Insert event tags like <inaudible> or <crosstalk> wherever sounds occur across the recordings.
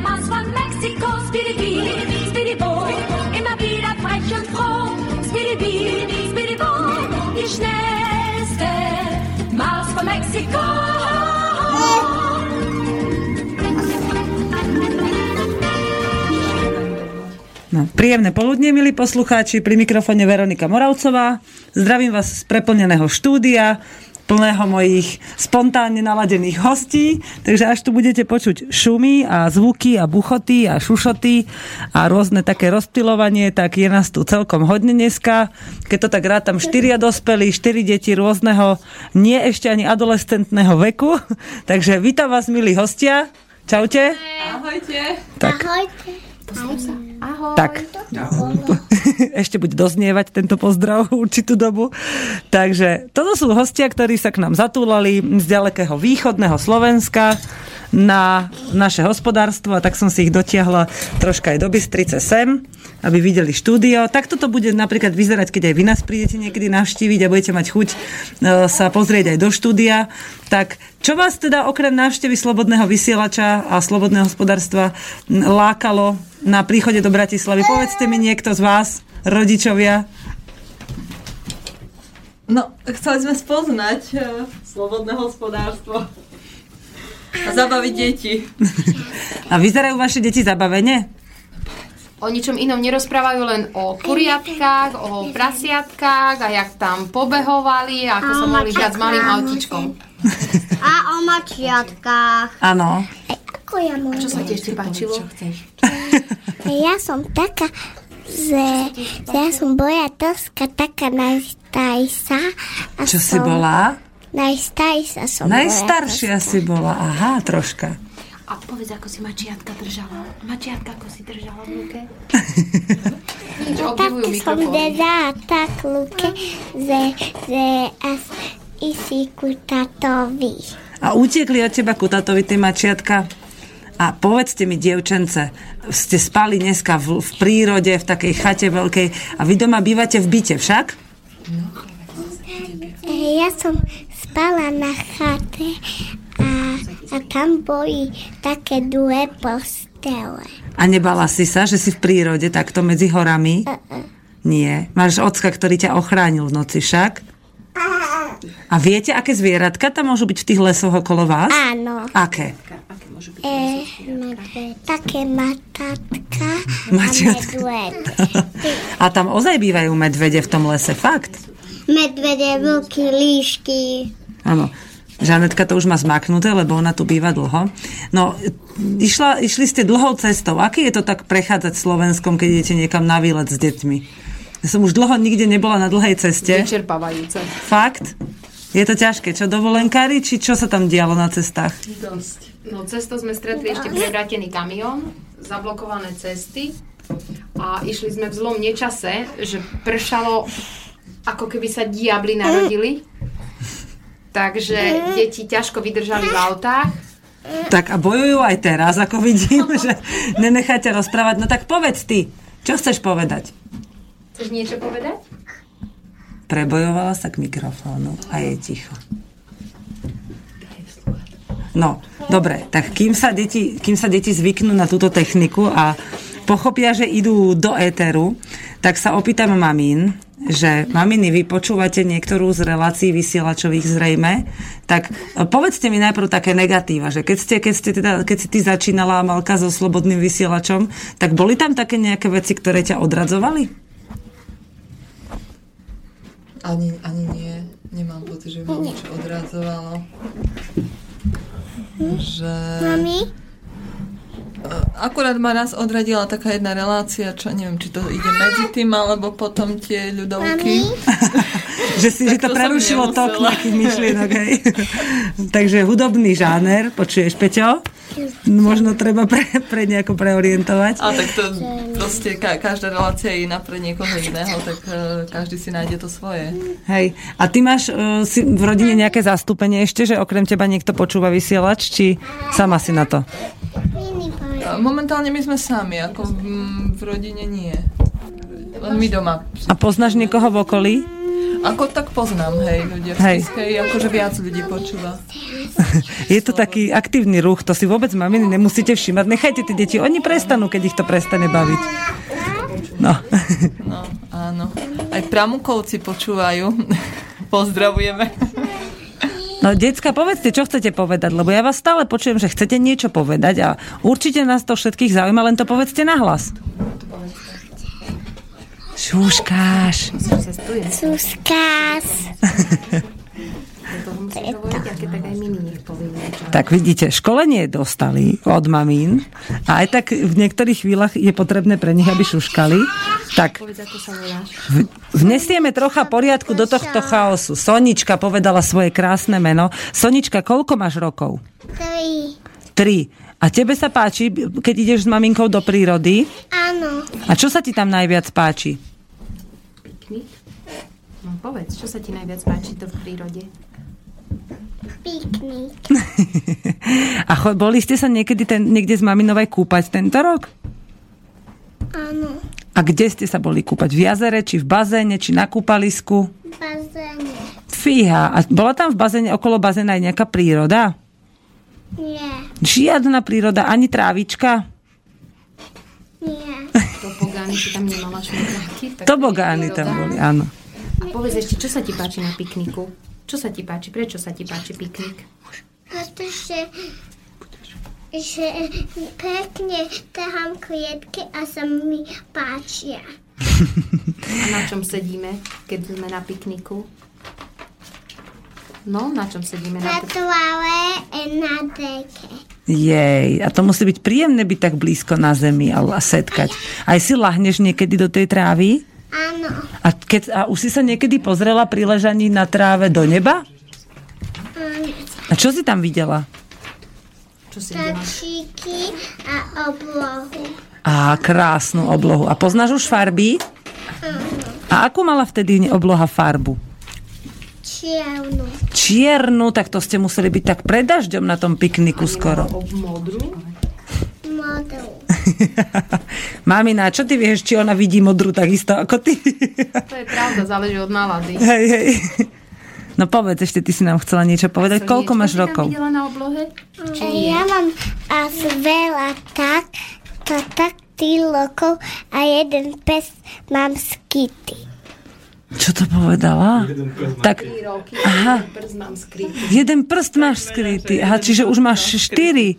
Maus von Mexiko, Speedy Bee, Speedy Bo, immer wieder frech und froh. Speedy Bee, Speedy Bo, die schnellste Maus von Mexiko. No, príjemné poludne, milí poslucháči, pri mikrofone Veronika Moravcová. Zdravím vás z preplneného štúdia, plného mojich spontánne naladených hostí, takže až tu budete počuť šumy a zvuky a buchoty a šušoty a rôzne také rozptilovanie, tak je nás tu celkom hodne dneska. Keď to tak rátam, štyria dospelí, štyri deti rôzneho, nie ešte ani adolescentného veku. <laughs> Takže vítam vás, milí hostia. Čaute. Ahojte. Tak. Ahojte. Ahoj. Tak. <laughs> Ešte bude doznievať tento pozdrav <laughs> určitú dobu. Takže toto sú hostia, ktorí sa k nám zatúlali z ďalekého východného Slovenska na naše hospodárstvo a tak som si ich dotiahla troška aj do Bystrice sem, aby videli štúdio. Tak toto bude napríklad vyzerať, keď aj vy nás prídete niekedy navštíviť a budete mať chuť e, sa pozrieť aj do štúdia. Tak čo vás teda okrem návštevy Slobodného vysielača a Slobodného hospodárstva lákalo na príchode do Bratislavy? Povedzte mi niekto z vás, rodičovia. No, chceli sme spoznať uh, slobodné hospodárstvo a zabaviť deti. A vyzerajú vaše deti zabavene? O ničom inom nerozprávajú, len o kuriatkách, o prasiatkách a jak tam pobehovali, ako A sa o mohli hrať s malým autičkom. A o mačiatkách. Áno. Ako ja môžem? Čo sa ti ešte páčilo? Ja som taká, že, ja som boja taká najstaršia. A Čo si som, bola? Najstaršia som Najstaršia si bola. Aha, troška. A povedz, ako si mačiatka držala. Mačiatka, ako si držala v ruke. <laughs> Tak som držala tak luke, že, že až isi ku tatovi. A utiekli od teba ku tatovi tie mačiatka? A povedzte mi, dievčence, ste spali dneska v, v prírode, v takej chate veľkej a vy doma bývate v byte však? E, Ja som spala na chate a, a tam boli také dve postele. A nebala si sa, že si v prírode takto medzi horami? Nie. Máš ocka, ktorý ťa ochránil v noci však? A viete, aké zvieratka tam môžu byť v tých lesoch okolo vás? Áno. Aké? E, medve, také matatka Mačiatka. a medved. <laughs> A tam ozaj bývajú medvede v tom lese, fakt? Medvede, vlky, líšky. Áno. Žanetka to už má zmaknuté, lebo ona tu býva dlho. No, išla, išli ste dlhou cestou. Aký je to tak prechádzať Slovenskom, keď idete niekam na výlet s deťmi? Ja som už dlho nikde nebola na dlhej ceste. Vyčerpávajúce. Fakt? Je to ťažké. Čo dovolenkári, či čo sa tam dialo na cestách? Dosť. No cesto sme stretli ešte prevrátený kamión, zablokované cesty a išli sme v zlom nečase, že pršalo ako keby sa diabli narodili. Takže deti ťažko vydržali v autách. Tak a bojujú aj teraz, ako vidím, <laughs> že nenecháte rozprávať. No tak povedz ty, čo chceš povedať? Chceš niečo povedať? Prebojovala sa k mikrofónu a je ticho. No, dobre, tak kým sa, deti, kým sa deti zvyknú na túto techniku a pochopia, že idú do éteru, tak sa opýtam mamín, že maminy, vy počúvate niektorú z relácií vysielačových zrejme, tak e, povedzte mi najprv také negatíva, že keď, ste, keď, ste teda, keď si ty začínala Malka so slobodným vysielačom, tak boli tam také nejaké veci, ktoré ťa odradzovali? Ani, ani nie. Nemám pocit, že by ma niečo odradzovalo. Že... Mami? Akurát ma raz odradila taká jedna relácia, čo neviem, či to ide medzi tým, alebo potom tie ľudovky. <laughs> že si že to prerušilo tok nejakých myšlienok, hej. <laughs> Takže hudobný žáner, počuješ, Peťo? No, možno treba pre, pre nejako preorientovať. A tak to proste, ka- každá relácia je iná pre niekoho iného, tak uh, každý si nájde to svoje. Hej. A ty máš uh, si v rodine nejaké zastúpenie ešte, že okrem teba niekto počúva vysielač, či sama si na to? Momentálne my sme sami, ako mm, v rodine nie. Len my doma. A poznáš niekoho v okolí? Ako tak poznám, hej, ľudia v Hej. Spiskej, akože viac ľudí počúva. <laughs> Je to taký aktívny ruch, to si vôbec maminy nemusíte všimať. Nechajte tie deti, oni prestanú, keď ich to prestane baviť. No. No, áno. Aj pramukovci počúvajú. <laughs> Pozdravujeme. <laughs> No, decka, povedzte, čo chcete povedať, lebo ja vás stále počujem, že chcete niečo povedať a určite nás to všetkých zaujíma, len to povedzte nahlas. Šúškáš. Cestujem. <laughs> Toho musíš hovoriť, aké tak aj mini nech. Tak vidíte, školenie dostali od mamín a aj tak v niektorých chvíľach je potrebné pre nich, aby šuškali. Tak vnesieme trocha poriadku do tohto chaosu. Sonička povedala svoje krásne meno. Sonička, koľko máš rokov? Tri. Tri. A tebe sa páči, keď ideš s maminkou do prírody? Áno. A čo sa ti tam najviac páči? Piknik? No povedz, čo sa ti najviac páči to v prírode? Piknik. <laughs> A cho- boli ste sa niekedy ten, niekde z maminovej kúpať tento rok? Áno. A kde ste sa boli kúpať? V jazere, či v bazéne, či na kúpalisku? Bazéne. Fíha. A bola tam v bazéne, okolo bazéna aj nejaká príroda? Nie. Žiadna príroda, ani trávička? Nie. <laughs> Tobogány, si tam nemala šmikáky? Tobogány tam boli, áno. A povedz ešte, čo sa ti páči na pikniku? Čo sa ti páči? Prečo sa ti páči piknik? Pretože že pekne trhám kvietky a sa mi páčia. A na čom sedíme, keď sme na pikniku? No, na čom sedíme na a na deke. Jej, a to musí byť príjemné byť tak blízko na zemi a a setkať. Aj si lahneš niekedy do tej trávy? Áno. A, keď, a už si sa niekedy pozrela pri ležaní na tráve do neba? Áno. A čo si tam videla? Čo si videla? Tačíky a oblohu. Á, krásnu oblohu. A poznáš už farby? A akú mala vtedy obloha farbu? Čiernu. Čiernu, tak to ste museli byť tak pred dažďom na tom pikniku skoro. Modrú. <laughs> Mamina, čo ty vieš, či ona vidí modrú takisto ako ty? <laughs> To je pravda, záleží od nálady. hej, hej. No povedz, ešte ty si nám chcela niečo povedať. Koľko máš rokov? Videla na oblohe? Či E, ja mám asi veľa tak, to tak tri rokov a jeden pes mám skity. Čo to povedala? Tak, Tri roky, Aha. jeden prst mám skrytý. jeden prst máš skrytý. Aha, čiže už máš štyri.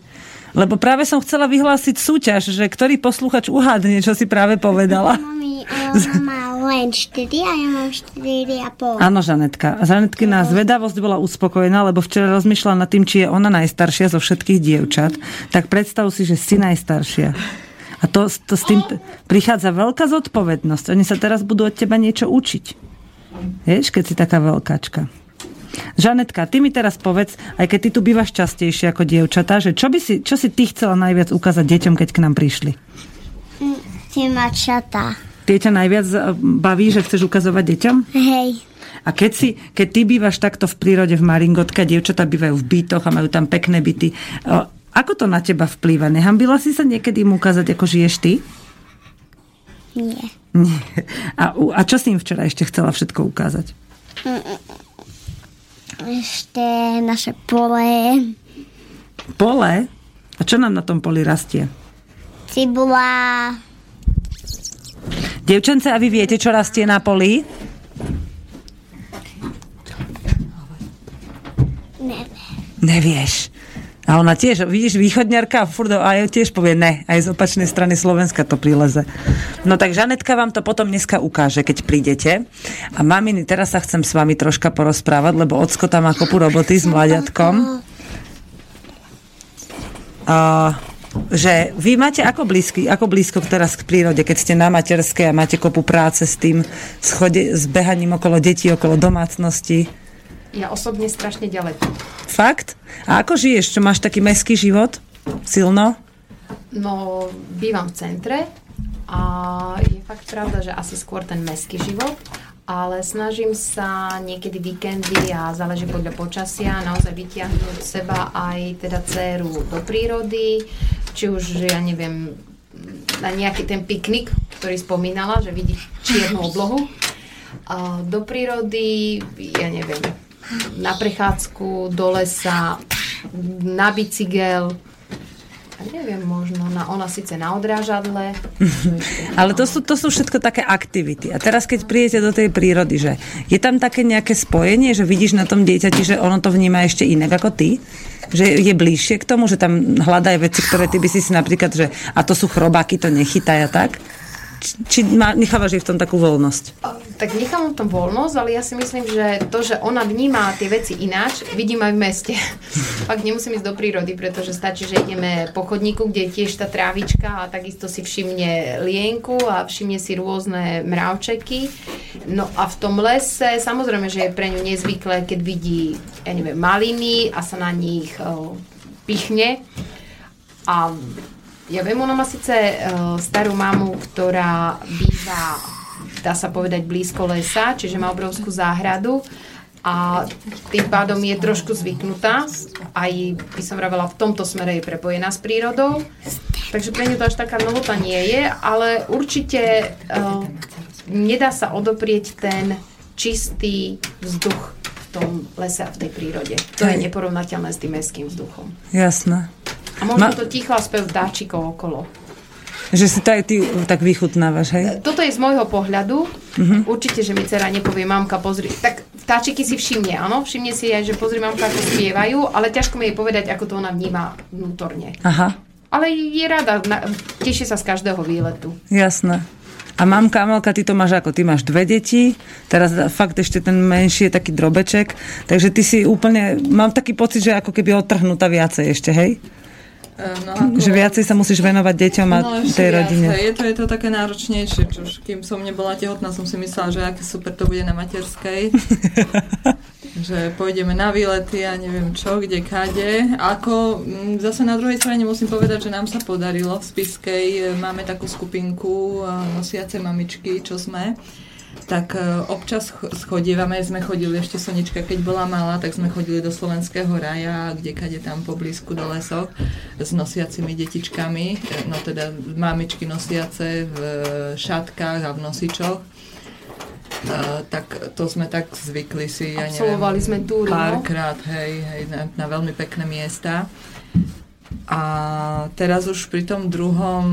Lebo práve som chcela vyhlásiť súťaž, že ktorý posluchač uhádne, čo si práve povedala. <laughs> Mami, ale ona má len 4 a ja mám 4 a pol. Áno, Žanetka. Žanetkina zvedavosť bola uspokojená, lebo včera rozmýšľala nad tým, či je ona najstaršia zo všetkých dievčat. Tak predstav si, že si najstaršia. A to, to s tým prichádza veľká zodpovednosť. Oni sa teraz budú od teba niečo učiť. Vieš, keď si taká veľkáčka. Žanetka, ty mi teraz povedz, aj keď ty tu bývaš častejšie ako dievčatá, že čo, by si, čo si ty chcela najviac ukázať deťom, keď k nám prišli? Mačatá. Tie ťa najviac eh, baví, že chceš ukazovať deťom? Hej. A keď, si, keď ty bývaš takto v prírode v Maringotke, dievčatá bývajú v bytoch a majú tam pekné byty, o, ako to na teba vplýva? Nehambila si sa niekedy im ukázať, ako žiješ ty? Nie. Nie. A, a čo si im včera ešte chcela všetko ukázať? Ešte naše pole. Pole? A čo nám na tom poli rastie? Cibula. Dievčence, a vy viete, čo rastie na poli? Neviem. Nevieš. A ona tiež, vidíš, východňarka, furt, a ja tiež povie ne, aj z opačnej strany Slovenska to prileze. No tak Žanetka vám to potom dneska ukáže, keď prídete. A maminy, teraz sa chcem s vami troška porozprávať, lebo Ocko tam má kopu roboty s mladiatkom. A, že vy máte ako, blízky, ako blízko teraz k prírode, keď ste na materskej a máte kopu práce s tým, schode, s behaním okolo detí, okolo domácnosti. Ja osobne strašne ďaleko. Fakt? A ako žiješ? Čo máš taký meský život? silno? No, bývam v centre a je fakt pravda, že asi skôr ten mestský život, ale snažím sa niekedy víkendy a záleží podľa počasia naozaj vytiahnuť seba aj teda dceru do prírody, či už, ja neviem, na nejaký ten piknik, ktorý spomínala, že vidí čiernu oblohu, a do prírody, ja neviem, na prechádzku, do lesa, na bicykel, neviem, možno na, ona síce na odrážadle. <laughs> Ale to sú, to sú všetko také aktivity. A teraz, keď príjete do tej prírody, že je tam také nejaké spojenie, že vidíš na tom dieťati, že ono to vníma ešte inak ako ty? Že je bližšie k tomu, že tam hľadajú veci, ktoré ty by si si napríklad, že a to sú chrobáky, to nechytaj a tak? Či, má, nechávaš jej v tom takú voľnosť? Tak nechám v tom voľnosť, ale ja si myslím, že to, že ona vníma tie veci ináč, vidím aj v meste. <laughs> Fakt nemusím ísť do prírody, pretože stačí, že ideme po chodníku, kde je tiež tá trávička a takisto si všimne lienku a všimne si rôzne mravčeky. No a v tom lese, samozrejme, že je pre ňu nezvyklé, keď vidí, ja neviem, maliny a sa na nich o, pichne. A ja viem, ona má síce uh, starú mamu, ktorá býva, dá sa povedať, blízko lesa, čiže má obrovskú záhradu a tým pádom je trošku zvyknutá. Aj by som vravela, v tomto smere je prepojená s prírodou. Takže pre ňu to až taká novota nie je, ale určite uh, nedá sa odoprieť ten čistý vzduch tom lese a v tej prírode. To je neporovnateľné s tým mestským vzduchom. Jasné. A možno Ma- to ticho a spev vtáčikov okolo. Že si to aj ty tak vychutnávaš, hej? Toto je z môjho pohľadu. Uh-huh. Určite, že mi dcera nepovie, mamka, pozri. Tak vtáčiky si všimne, áno? Všimne si aj, že pozri, mamka, ako spievajú, ale ťažko mi jej povedať, ako to ona vníma vnútorne. Aha, Ale je rada, na, teší sa z každého výletu. jasné. A mamka, Amelka, ty to máš ako? Ty máš dve deti, teraz fakt ešte ten menší je taký drobeček, takže ty si úplne, mám taký pocit, že ako keby odtrhnutá viacej ešte, hej? No, ako, Že viacej sa musíš venovať deťom a no, tej viac, rodine. Je to, je to také náročnejšie, čo už kým som nebola tehotná, som si myslela, že aké super to bude na materskej. <laughs> že pôjdeme na výlety a neviem čo, kde, kade. Ako mm, zase na druhej strane musím povedať, že nám sa podarilo v Spiskej. e, Máme takú skupinku e, nosiace mamičky, čo sme tak e, občas ch- schodívame, sme chodili ešte Sonička, keď bola malá, tak sme chodili do Slovenského raja, kde kade tam poblízku do lesoch s nosiacimi detičkami, no teda mamičky nosiace v šatkách a v nosičoch. Uh, tak to sme tak zvykli si, ja Absolvovali neviem, sme túry, no. párkrát, hej, hej, na, na veľmi pekné miesta. A teraz už pri tom druhom,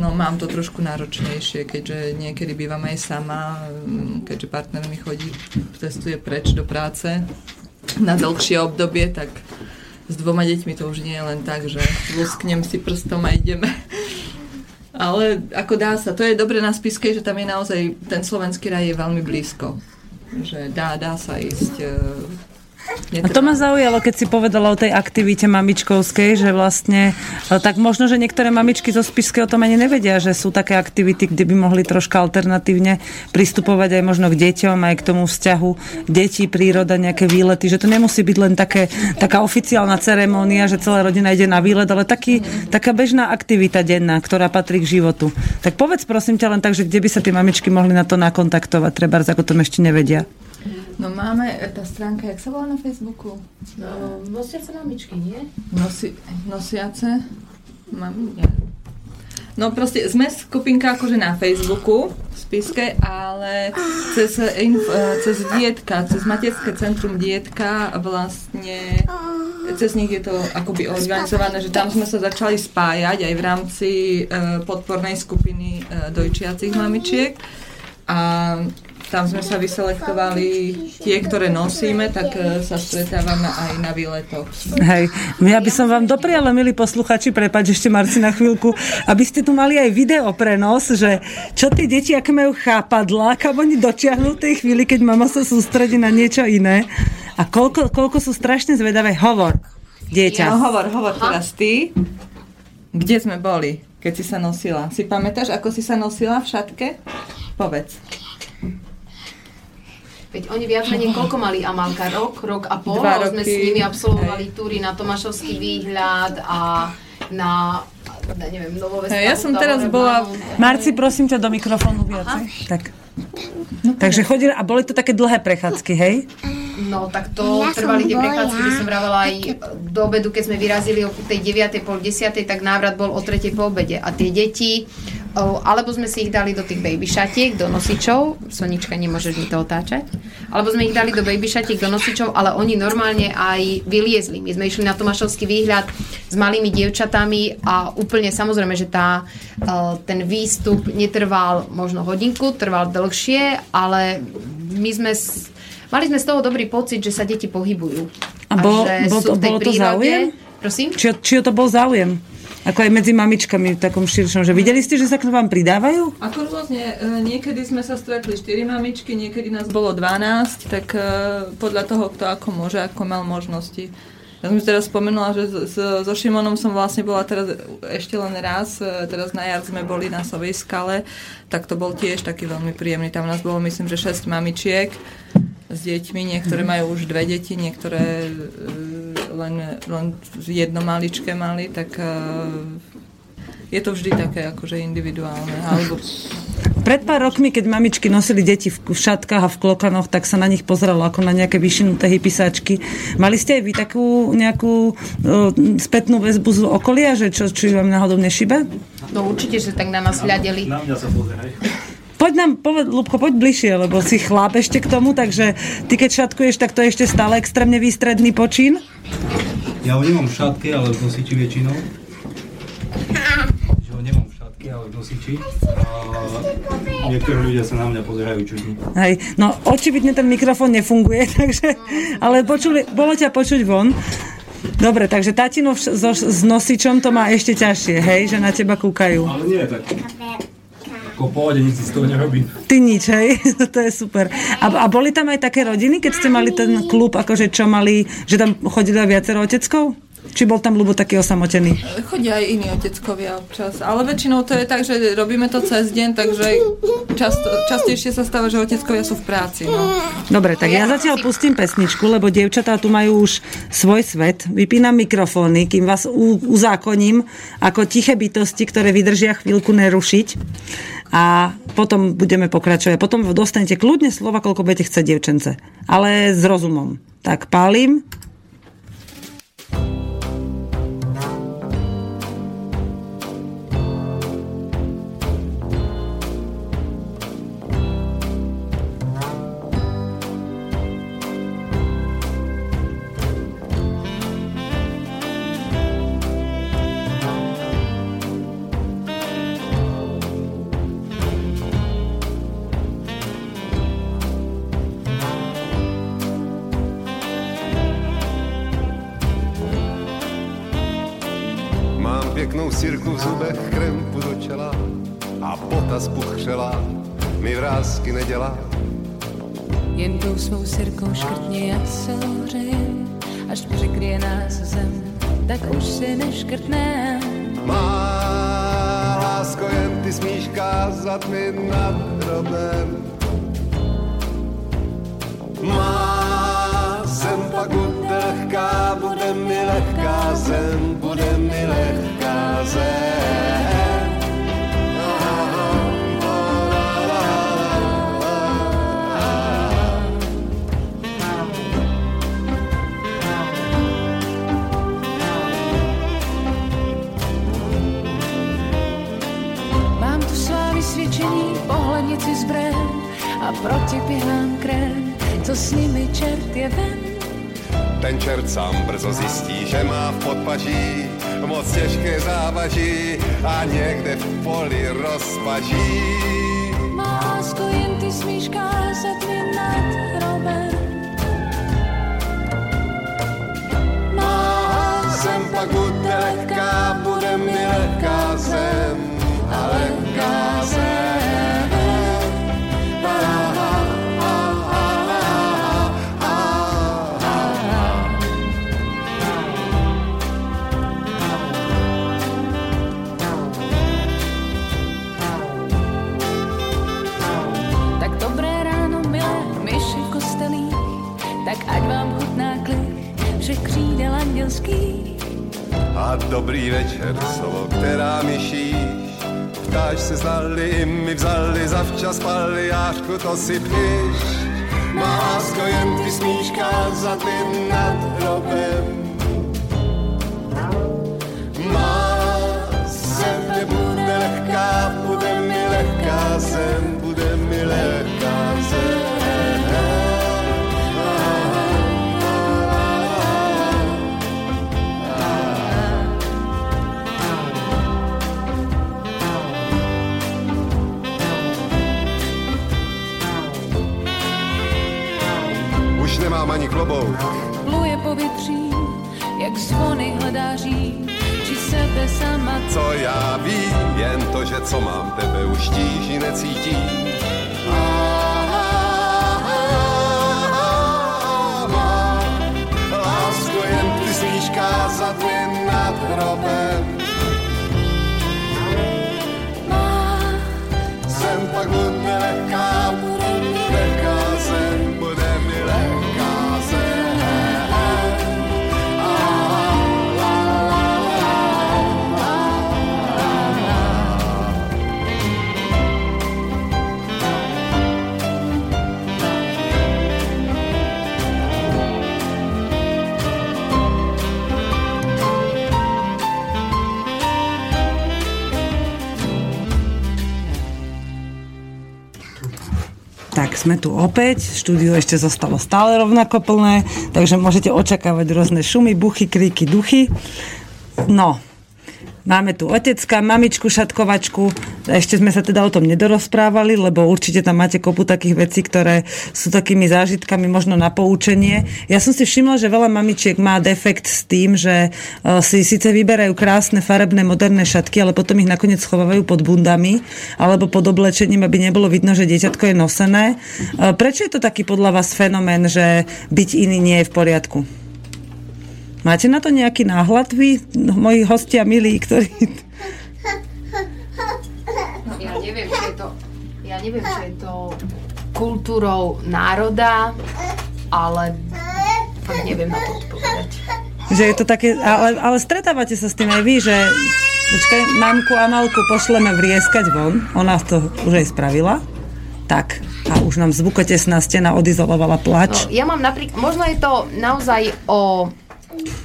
no mám to trošku náročnejšie, keďže niekedy bývam aj sama, keďže partner mi chodí, cestuje preč do práce na dlhšie obdobie, tak s dvoma deťmi to už nie je len tak, že lusknem si prstom a ideme. Ale ako dá sa, to je dobre na Spiskej, že tam je naozaj, ten slovenský raj je veľmi blízko. Že dá, dá sa ísť. A to ma zaujalo, keď si povedala o tej aktivite mamičkovskej, že vlastne, e, tak možno, že niektoré mamičky zo Spišskej o tom ani nevedia, že sú také aktivity, kde by mohli troška alternatívne pristupovať aj možno k deťom, aj k tomu vzťahu detí, príroda, nejaké výlety, že to nemusí byť len také, taká oficiálna ceremónia, že celá rodina ide na výlet, ale taký, taká bežná aktivita denná, ktorá patrí k životu. Tak povedz prosím ťa len tak, že kde by sa tie mamičky mohli na to nakontaktovať, treba ako tom ešte nevedia. No máme e, tá stránka, jak sa volá na Facebooku? No, nosia sa mamičky, nie? Nosi, nosiace? Mám, nie. No proste sme skupinka akože na Facebooku v spiske, ale cez, inf, eh, cez dietka, cez materské centrum dietka vlastne cez nich je to akoby organizované, že tam sme sa začali spájať aj v rámci eh, podpornej skupiny eh, dojčiacich mamičiek a tam sme sa vyselektovali tie, ktoré nosíme, tak eh, sa stretávame aj na výletoch. Hej, ja by som vám dopriala, milí posluchači, prepáč ešte Marci na chvíľku, aby ste tu mali aj video prenos, že čo tie deti, aké majú chápadla, kam oni dočiahnu v tej chvíli, keď mama sa sústredí na niečo iné a koľko, koľko sú strašne zvedavé. Hovor, dieťa. No hovor, hovor teraz ty. Kde sme boli, keď si sa nosila? Si pamätáš, ako si sa nosila v šatke? Povedz. Veď oni viac menej <laughs> koľko mali Amalka? Rok, rok a pol? Dva a sme s roky. nimi absolvovali túry na Tomášovský výhľad a na, na neviem, ja som teraz bola- Marci, prosím ťa do mikrofónu viacej. Tak. Takže chodili, a boli to také dlhé prechádzky, hej? No, tak to Ja trvali tie prechádzky, by som vravela aj do obedu, keď sme vyrazili o tej 9. pol 10. tak návrat bol o 3. po obede. A tie deti, alebo sme si ich dali do tých baby šatiek, do nosičov, Sonička, nemôžeš mi to otáčať, alebo sme ich dali do baby šatiek, do nosičov, ale oni normálne aj vyliezli. My sme išli na Tomášovský výhľad s malými dievčatami a úplne samozrejme, že tá, ten výstup netrval možno hodinku, trval dlhšie, ale my sme Mali sme z toho dobrý pocit, že sa deti pohybujú. A bol- že bol sú v tej bolo to prírode. záujem? Prosím? Či, či to bol záujem? Ako aj medzi mamičkami v takom širšom, že videli ste, že sa k vám pridávajú? Ako rôzne, e, niekedy sme sa stretli 4 mamičky, niekedy nás bolo 12, tak e, podľa toho, kto ako môže, ako mal možnosti. Ja som si teraz spomenula, že s- s- so Šimonom som vlastne bola teraz ešte len raz, e, teraz na jar sme boli na Sovej skale, tak to bol tiež taký veľmi príjemný. Tam nás bolo myslím, že 6 mamičiek s deťmi, niektoré majú už dve deti, niektoré len, len jedno maličké mali, tak e, je to vždy také akože individuálne. Alebo Pred pár rokmi, keď mamičky nosili deti v, šatkách a v klokanoch, tak sa na nich pozeralo ako na nejaké vyšinuté hypisáčky. Mali ste aj vy takú nejakú uh, spätnú väzbu z okolia, že čo, či vám náhodou nešibe? No určite, že tak na nás hľadeli. Na mňa sa pozeraj. Poď nám, poved, Lubko, poď bližšie, lebo si chlap ešte k tomu, takže ty keď šatkuješ, tak to je ešte stále extrémne výstredný počín. Ja ho nemám v šatke, ale v nosiči väčšinou. Že ho nemám v šatke, ale v nosiči. A niektorí ľudia sa na mňa pozerajú čudne. Hej, no očividne ten mikrofón nefunguje, <laughs> takže, ale počuli, bolo ťa počuť von. Dobre, takže tatino so, s nosičom to má ešte ťažšie, hej, že na teba kúkajú. Ale nie, tak ako v pohode, nič si z toho nerobím. Ty nič, hej, <laughs> to je super. A, a boli tam aj také rodiny, keď ste mali ten klub, akože čo mali, že tam chodili aj viacero oteckov? Či bol tam Lubo taký osamotený? Chodia aj iní oteckovia občas, ale väčšinou to je tak, že robíme to cez deň, takže často, častejšie sa stáva, že oteckovia sú v práci. No. Dobre, tak ja zatiaľ pustím pesničku, lebo dievčatá tu majú už svoj svet. Vypínam mikrofóny, kým vás u, uzákoním ako tiché bytosti, ktoré vydržia chvíľku nerušiť. A potom budeme pokračovať. Potom dostanete kľudne slova, koľko budete chcieť, dievčence. Ale s rozumom. Tak pálim. Kázat mi nad proti pěhám krém, co s nimi čert je ven. Ten čert sám brzo zjistí, že má v podpaží moc těžké závaží a někde v poli rozpaží. Má lásko, jen ty smíš kázat mi nad hrobem. Má zem pak bude lehká, bude mi lehká zem a lehká zem. A dobrý večer, slovo, která mi šíš. Ptáš se znali, i mi vzali, zavčas spali, jářku, to si píš. Má lásko, jen ty smíš kázat i nad hrobem. Má zem nebude lehká, bude mi lehká zem, bude mi lehká nemám ani klobouk, Pluje povětří, jak zvony hledá říň, či sebe sama co já vím, jen to, že co mám, tebe už tíží necítí. Sme tu opäť, štúdio ešte zostalo stále rovnako plné, takže môžete očakávať rôzne šumy, buchy, kríky, duchy. No, Máme tu otecka, mamičku, šatkovačku. Ešte sme sa teda o tom nedorozprávali, lebo určite tam máte kopu takých vecí, ktoré sú takými zážitkami možno na poučenie. Ja som si všimla, že veľa mamičiek má defekt s tým, že e, si síce vyberajú krásne, farebné, moderné šatky, ale potom ich nakoniec schovávajú pod bundami alebo pod oblečením, aby nebolo vidno, že dieťatko je nosené. E, Prečo je to taký podľa vás fenomén, že byť iný nie je v poriadku? Máte na to nejaký náhľad vy, moji hostia milí, ktorí... Ja neviem, či je to, ja neviem, či je to kultúrou národa, ale neviem na to odpovedať. Že je to také, ale, ale stretávate sa s tým aj vy, že počkaj, mamku Amalku pošleme vrieskať von, ona to už aj spravila. Tak, a už nám zvukotesná stena odizolovala plač. No, ja mám napríklad, možno je to naozaj o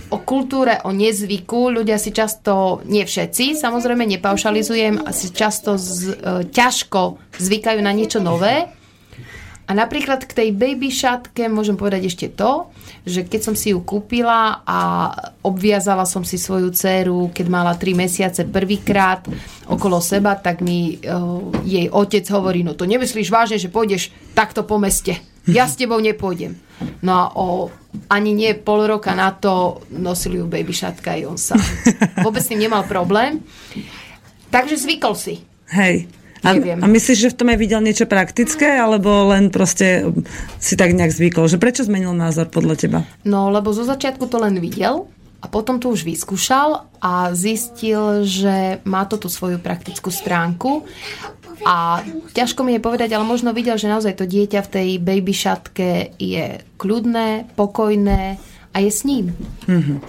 o kultúre, o nezvyku. Ľudia si často, nie všetci, samozrejme nepaušalizujem, asi často z, e, ťažko zvykajú na niečo nové. A napríklad k tej baby šatke môžem povedať ešte to, že keď som si ju kúpila a obviazala som si svoju dceru, keď mala 3 mesiace prvýkrát okolo seba, tak mi uh, jej otec hovorí, no to nemyslíš vážne, že pôjdeš takto po meste. Ja s tebou nepôjdem. No a o ani nie pol roka na to nosil ju baby šatka aj on sám. <laughs> Vôbec s tým nemal problém. Takže zvykol si. Hej. A, Neviem. a myslíš, že v tom aj videl niečo praktické, alebo len proste si tak nejak zvykol? Že prečo zmenil názor podľa teba? No, lebo zo začiatku to len videl a potom to už vyskúšal a zistil, že má to tú svoju praktickú stránku a ťažko mi je povedať, ale možno videl, že naozaj to dieťa v tej baby šatke je kľudné, pokojné a je s ním. Mhm.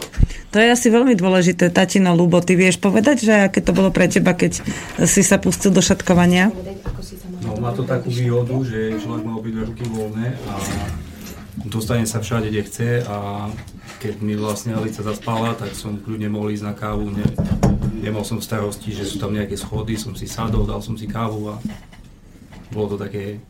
To je asi veľmi dôležité. Tatino Lubo, ty vieš povedať, že aké to bolo pre teba, keď si sa pustil do šatkovania? No má to takú výhodu, že človek má obidve ruky voľné a dostane sa všade, kde chce a keď mi vlastne Alica zaspala, tak som kľudne mohol ísť na kávu. Ne, nemal som starosti, že sú tam nejaké schody, som si sadol, dal som si kávu a bolo to také...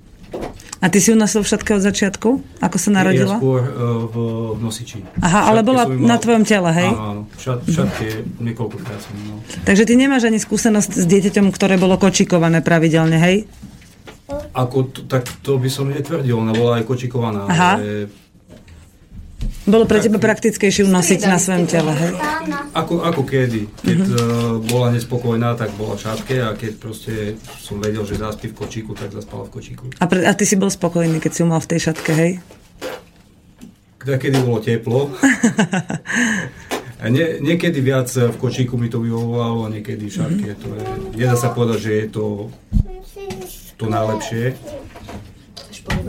A ty si ju nosil všetko od začiatku? Ako sa Ja narodila? skôr uh, v, v nosiči. Aha, ale bola na tvojom tele, hej? Áno, áno. Šat, šatke niekoľkokrát som mal. Takže ty nemáš ani skúsenosť s dieťaťom, ktoré bolo kočikované pravidelne, hej? Ako, to, tak to by som netvrdil, ona bola aj kočikovaná, Aha. ale Bolo pre teba praktickejšie ju nosiť na svojom tele, hej? Ako, ako kedy. Keď Mhm. uh, bola nespokojná, tak bola v šatke a keď proste som vedel, že zaspí v kočíku, tak zaspala v kočíku. A, pre, a ty si bol spokojný, keď si mal v tej šatke, hej? Kedy bolo teplo. <laughs> nie, niekedy viac v kočíku mi to vyhovovalo, a niekedy v šatke. To je, nedá sa povedať, že je to to najlepšie.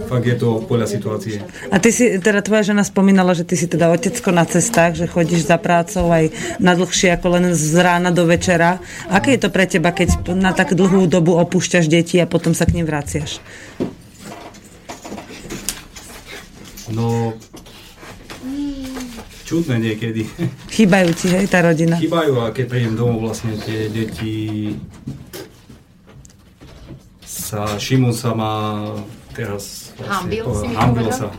Fakt je to podľa situácie. A ty si, teda tvoja žena spomínala, že ty si teda otecko na cestách, že chodíš za prácou aj na dlhšie ako len z rána do večera. Aké je to pre teba, keď na tak dlhú dobu opúšťaš deti a potom sa k nim vraciaš? No, čudné niekedy. Chýbajú ti, hej, tá rodina? Chýbajú a keď prídem domov, vlastne tie deti sa, Šimon sa má teraz Hambil si mi hambil sa.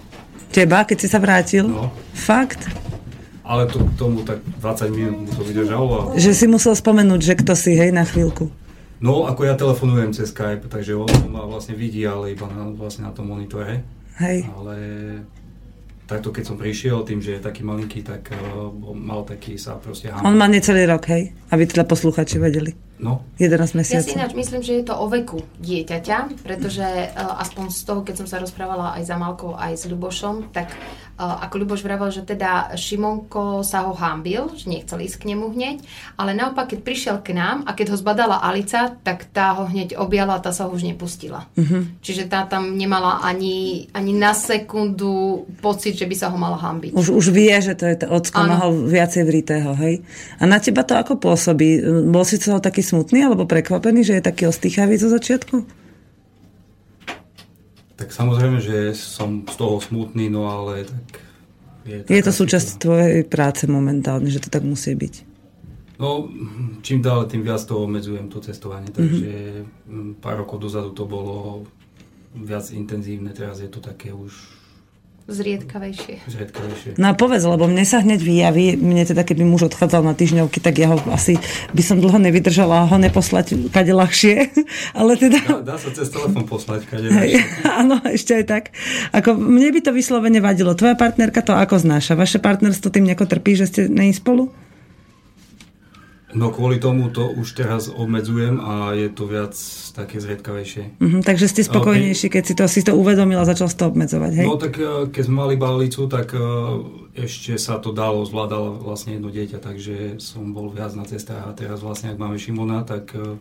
Teba, keď si sa vrátil? No. Fakt? Ale to k tomu tak 20 minút mu to vydržalo. A... Že si musel spomenúť, že kto si, hej, na chvíľku. No, ako ja telefonujem cez Skype, takže on ma vlastne vidí, ale iba na, vlastne na tom monitore. Hej. Ale takto keď som prišiel, tým, že je taký malinký, tak uh, mal taký sa proste On má necelý rok, hej? Aby teda posluchači vedeli. No, 11 Ja si mesiacov. ináč myslím, že je to o veku dieťaťa, pretože uh, aspoň z toho, keď som sa rozprávala aj za Malkou, aj s Ľubošom, tak ako Ľuboš vravel, že teda Šimonko sa ho hámbil, že nechcel ísť k nemu hneď, ale naopak, keď prišiel k nám a keď ho zbadala Alica, tak tá ho hneď objala a tá sa ho už nepustila. Mhm. Čiže tá tam nemala ani, ani na sekundu pocit, že by sa ho mala hámbiť. Už, už vie, že to je to ocko, má ho viacej vritého, hej? A na teba to ako pôsobí? Bol si z toho taký smutný alebo prekvapený, že je taký ostýchavý zo začiatku? Tak samozrejme, že som z toho smutný, no ale tak... Je, Je to súčasť situácia. tvojej práce momentálne, že to tak musí byť. No, čím ďalej, tým viac to obmedzujem, to cestovanie, takže mm pár rokov dozadu to bolo viac intenzívne, teraz je to také už Zriedkavejšie. zriedkavejšie. No a povedz, lebo mne sa hneď vyjaví, mne teda keby muž odchádzal na týždňovky, tak ja ho asi by som dlho nevydržala ho neposlať kade ľahšie, <laughs> ale teda... Dá, dá sa cez telefón poslať, kade Hej, <laughs> áno, ešte aj tak. Ako, mne by to vyslovene vadilo. Tvoja partnerka to ako znáša? Vaše partnerstvo tým nejako trpí, že ste není spolu? No kvôli tomu to už teraz obmedzujem a je to viac také zriedkavejšie. Mhm, takže ste spokojnejší, keď si to, si to uvedomil a začal si to obmedzovať, hej? No tak eh, keď sme mali balicu, tak eh, ešte sa to dalo, zvládalo vlastne jedno dieťa, takže som bol viac na cestách a teraz vlastne, ak máme Šimona, tak eh,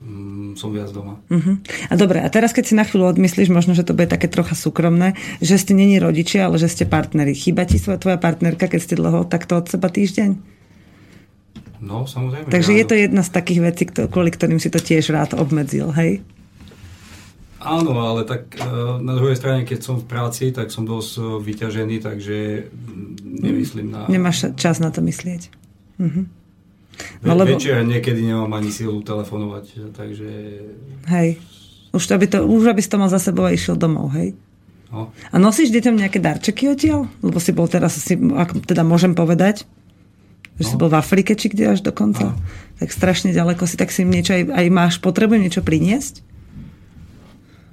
mm, som viac doma. Mhm. A dobre, a teraz keď si na chvíľu odmyslíš, možno, že to bude také trocha súkromné, že ste není rodičia, ale že ste partneri. Chýba ti svoja tvoja partnerka, keď ste dlho takto od seba týždeň? No, samozrejme. Takže že je to jedna z takých vecí, kvôli ktorým si to tiež rád obmedzil, hej? Áno, ale tak eh, na druhej strane, keď som v práci, tak som dosť eh, vyťažený, takže nemyslím na... Nemáš čas na to myslieť. Mhm. Ve- No, lebo- Večer niekedy nemám ani silu telefonovať, takže... Hej. Už, aby to, už aby si to mal za sebou a išiel domov, hej? No. A nosíš deťom nejaké darčeky odtiaľ? Lebo si bol teraz, si, ak teda môžem povedať, že si No. bol v Afrike, či kde až do konca. Áno. Tak strašne ďaleko si, tak si im niečo aj, aj máš potrebu niečo priniesť?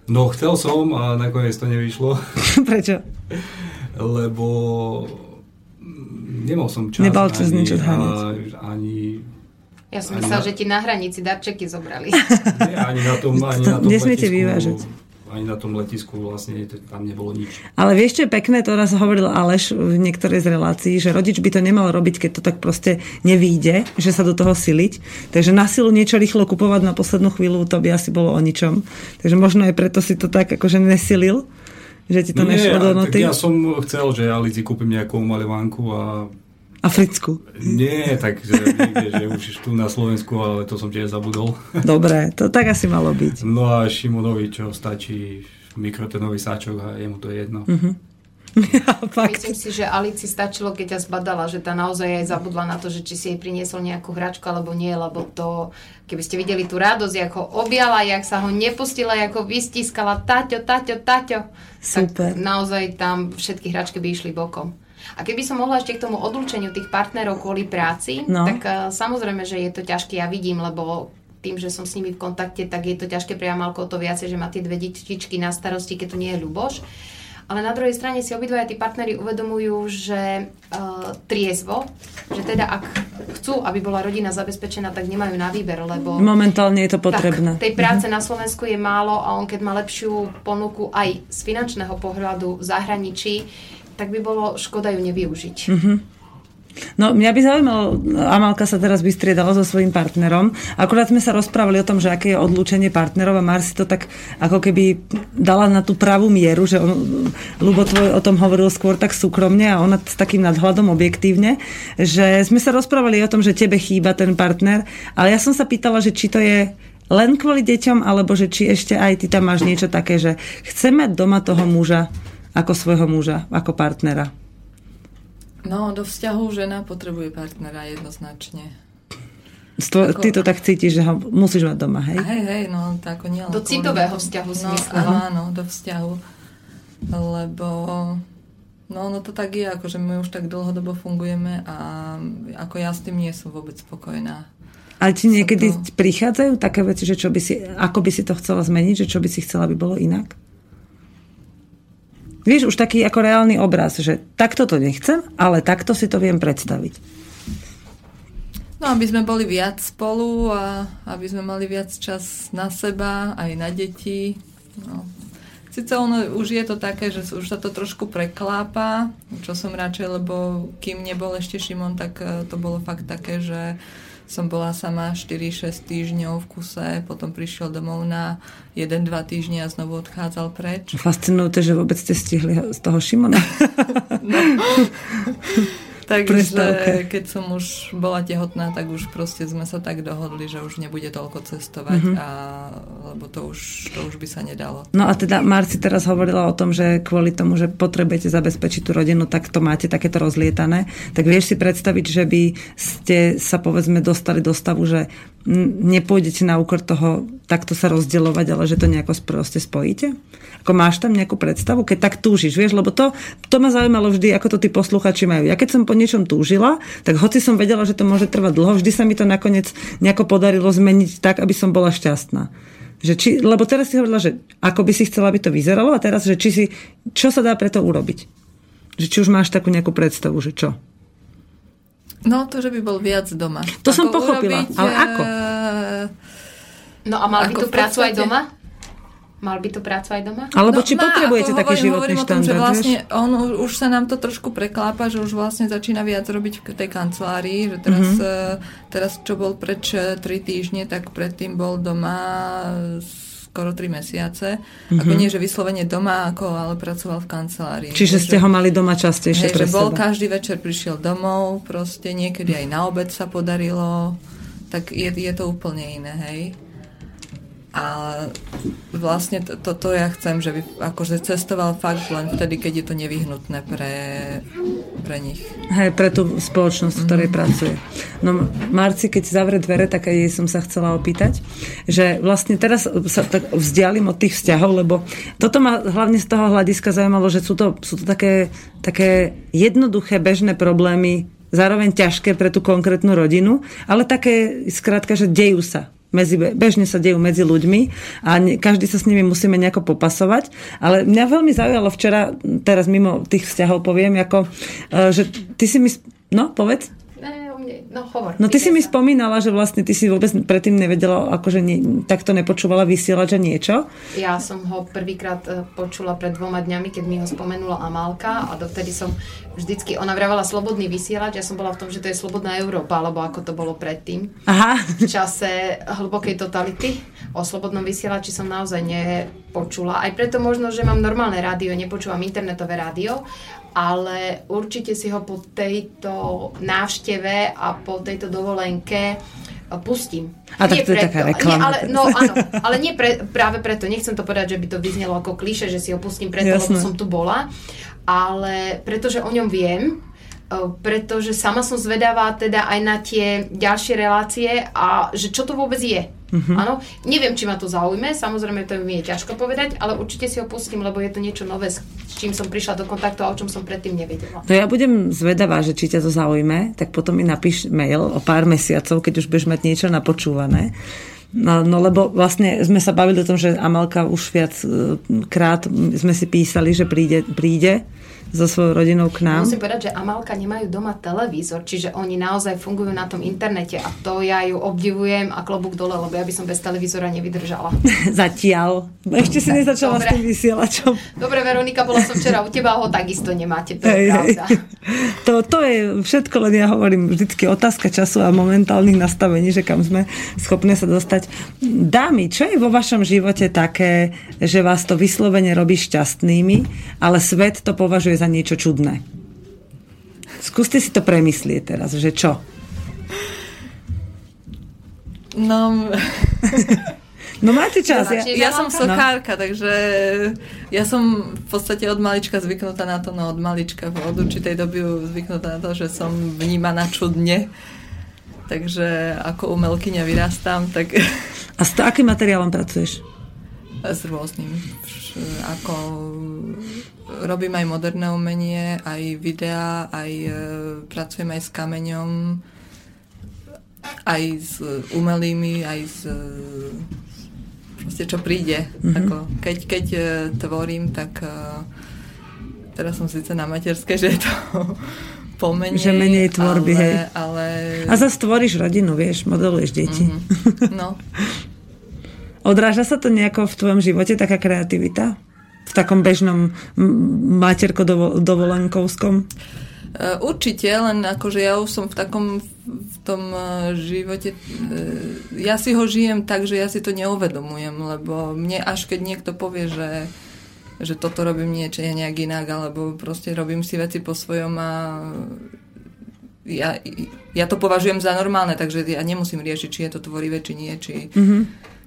no, chcel som a nakoniec to nevyšlo, <laughs> Prečo? lebo nemal som čas. Nebal čas ani, niečo zháňať. a- Ani, Ja som Ani myslela, na- že ti na hranici darčeky zobrali. nie, ani na tom, <laughs> ani na tom nesmiete letisku, vyvážať. Ani na tom letisku vlastne tam nebolo nič. Ale vieš, čo je pekné, to raz hovoril Aleš v niektorej z relácií, že rodič by to nemal robiť, keď to tak proste nevíde, že sa do toho siliť. Takže na silu niečo rýchlo kupovať na poslednú chvíľu, to by asi bolo o ničom. Takže možno aj preto si to tak akože nesilil, že ti to No nie, nešlo do a- tak noty. ja som chcel, že ja Alici kúpim nejakú umaľovánku a Africkú. nie, tak že, niekde, že už tu na Slovensku, ale to som tiež zabudol. Dobre, to tak asi malo byť. No a Šimonovi, čo stačí mikrotenový sáčok a jemu to je jedno. Mhm. Ja, <laughs> fakt. Myslím si, že Alici stačilo, keď ťa zbadala, že tá naozaj aj zabudla na to, že či si jej priniesol nejakú hračku alebo nie, lebo to, keby ste videli tú radosť, ako objala, jak sa ho nepustila, ako vystiskala Taťo, Taťo, Taťo. Super. Tak naozaj tam všetky hračky by išli bokom. A keby som mohla ešte k tomu odlúčeniu tých partnerov kvôli práci, No. tak uh, samozrejme, že je to ťažké, ja vidím, lebo tým, že som s nimi v kontakte, tak je to ťažké pre Jamalko to viacej, že má tie dve detičky na starosti, keď to nie je ľuboš. Ale na druhej strane si obidvaja tí partneri uvedomujú, že uh, triezvo, že teda ak chcú, aby bola rodina zabezpečená, tak nemajú na výber, lebo Momentálne je to potrebné. tak, tej práce na Slovensku je málo a on keď má lepšiu ponuku aj z finančného pohľadu v zahraničí, tak by bolo škoda ju nevyužiť. Mhm. No, mňa by zaujímalo, Amalka sa teraz vystriedala so svojím partnerom. Akurát sme sa rozprávali o tom, že aké je odlúčenie partnerov a Marsi to tak ako keby dala na tú pravú mieru, že on, Lubo tvoj o tom hovoril skôr tak súkromne a ona s takým nadhľadom objektívne, že sme sa rozprávali o tom, že tebe chýba ten partner, ale ja som sa pýtala, že či to je len kvôli deťom, alebo že či ešte aj ty tam máš niečo také, že chce mať doma toho muža ako svojho muža, ako partnera. No, do vzťahu žena potrebuje partnera jednoznačne. Stvo, ako... Ty to tak cítiš, že ho musíš mať doma, hej? Hej, hej, no tak nie Do citového vzťahu si no, myslela. Áno, do vzťahu. Lebo no, no to tak je, akože my už tak dlhodobo fungujeme a ako ja s tým nie som vôbec spokojná. Ale ti niekedy to... prichádzajú také veci, že čo by si, ako by si to chcela zmeniť, že čo by si chcela, aby bolo inak? Vieš, už taký ako reálny obraz, že takto to nechcem, ale takto si to viem predstaviť. No, aby sme boli viac spolu a aby sme mali viac čas na seba, aj na deti. No. Sice ono už je to také, že už sa to trošku preklápa, čo som radšej, lebo kým nebol ešte Šimon, tak eh, to bolo fakt také, že som bola sama 4-6 týždňov v kuse, potom prišiel domov na 1-2 týždne a znovu odchádzal preč. Fascinujúce, že vôbec ste stihli z toho Šimona. <laughs> <laughs> no. Takže keď som už bola tehotná, tak už proste sme sa tak dohodli, že už nebude toľko cestovať, mm-hmm. a, lebo to už, to už by sa nedalo. No a teda Marci teraz hovorila o tom, že kvôli tomu, že potrebujete zabezpečiť tú rodinu, tak to máte takéto rozlietané. Tak vieš si predstaviť, že by ste sa povedzme dostali do stavu, že nepôjdete na úkor toho takto sa rozdielovať, ale že to nejako proste spojíte? Ako máš tam nejakú predstavu, keď tak túžiš, vieš? Lebo to, to ma zaujímalo vždy, ako to tí posluchači majú. Ja keď som po niečom túžila, tak hoci som vedela, že to môže trvať dlho, vždy sa mi to nakoniec nejako podarilo zmeniť tak, aby som bola šťastná. Že či, lebo teraz si hovorila, že ako by si chcela, aby to vyzeralo a teraz, že či si, čo sa dá preto urobiť? Že či už máš takú nejakú predstavu, že čo? No, to, že by bol viac doma. To ako som pochopila, urobiť, ale ako? Eh, no a mal by tú prácu aj doma? Mal by tú prácu aj doma? Alebo no, či potrebujete taký životný štandard? Tom, že vlastne on už sa nám to trošku preklápa, že už vlastne začína viac robiť v tej kancelárii, že teraz, mm-hmm. teraz čo bol preč 3 týždne, tak predtým bol doma skoro 3 mesiace. Mm-hmm. Ako nie, že vyslovene doma, ako, ale pracoval v kancelárii. Čiže ste ho mali doma častejšie hej, pre že bol každý večer, prišiel domov, proste niekedy aj na obed sa podarilo, tak je, je to úplne iné, hej. A vlastne toto to, to ja chcem, že by akože cestoval fakt len vtedy, keď je to nevyhnutné pre, pre nich. Hej, pre tú spoločnosť, v ktorej mm. pracuje. No Marci, keď zavre dvere, tak aj jej som sa chcela opýtať, že vlastne teraz sa tak vzdialím od tých vzťahov, lebo toto ma hlavne z toho hľadiska zaujímalo, že sú to, sú to také, také jednoduché, bežné problémy, zároveň ťažké pre tú konkrétnu rodinu, ale také, skrátka, že dejú sa medzi, bežne sa dejú medzi ľuďmi a ne, každý sa s nimi musíme nejako popasovať. Ale mňa veľmi zaujalo včera, teraz mimo tých vzťahov poviem, ako, e, že ty si mi... No, povedz. No, hovor. No ty si mi spomínala, že vlastne ty si vôbec predtým nevedela, akože nie, takto nepočúvala vysielať, že niečo. Ja som ho prvýkrát e, počula pred dvoma dňami, keď mi ho spomenula Amálka a dovtedy som vždycky, ona vravala slobodný vysielač, ja som bola v tom, že to je slobodná Európa, alebo ako to bolo predtým. Aha. V čase hlbokej totality. O slobodnom vysielači som naozaj nepočula. Aj preto možno, že mám normálne rádio, nepočúvam internetové rádio, ale určite si ho po tejto návšteve a po tejto dovolenke e, pustím. A tak to je taká reklama. Nie, ale, no áno, ale nie pre, práve preto. Nechcem to povedať, že by to vyznelo ako kliše, že si ho pustím preto, Jasne. lebo som tu bola. Ale pretože o ňom viem, pretože sama som zvedavá teda aj na tie ďalšie relácie a že čo to vôbec je. Mm-hmm. Áno, neviem, či ma to zaujme, samozrejme to mi je ťažko povedať, ale určite si ho pustím, lebo je to niečo nové, s čím som prišla do kontaktu a o čom som predtým nevedela. No ja budem zvedavá, že či ťa to zaujme, tak potom mi napíš mail o pár mesiacov, keď už budeš mať niečo napočúvané. No, no lebo vlastne sme sa bavili o tom, že Amelka už viac krát sme si písali, že príde, príde so svojou rodinou k nám. Musím povedať, že Amalka nemajú doma televízor, čiže oni naozaj fungujú na tom internete a to ja ju obdivujem a klobúk dole, lebo ja by som bez televízora nevydržala. <laughs> Zatiaľ. Ešte si nezačala Dobre. s tým vysielačom. Dobre, Veronika, bola som včera u teba, ho takisto nemáte, to je Hej, hej. pravda. <laughs> To, to je všetko, len ja hovorím vždycky otázka času a momentálnych nastavení, že kam sme schopné sa dostať. Dámy, čo je vo vašom živote také, že vás to vyslovene robí šťastnými, ale svet to považuje za niečo čudné? Skúste si to premyslieť teraz, že čo? No, <laughs> No máte čas. Ja, Začni. ja som sokárka, takže ja som v podstate od malička zvyknutá na to, no od malička od určitej doby zvyknutá na to, že som vnímaná čudne. Takže ako umelkyňa vyrastám, tak <laughs> a s akým materiálom pracuješ? s rôznym. Ako robím aj moderné umenie, aj videá, aj e, pracujem aj s kameňom, aj s umelými, aj s e, proste čo príde. Mm-hmm. Ako, keď, keď e, tvorím, tak e, teraz som síce na materskej, <laughs> že je to pomenej, Že menej tvorby, ale, hej. ale A zase tvoríš rodinu, vieš, modeluješ deti. Mhm. no, <laughs> Odráža sa to nejako v tvojom živote, taká kreativita? V takom bežnom m- materko-dovolenkovskom? E, Určite, len akože ja už som v takom v tom e, živote, e, ja si ho žijem tak, že ja si to neuvedomujem, lebo mne až keď niekto povie, že, že toto robím niečo ja nejak inak, alebo proste robím si veci po svojom a ja, ja to považujem za normálne, takže ja nemusím riešiť, či je to tvorivé, či nie, či, mm-hmm.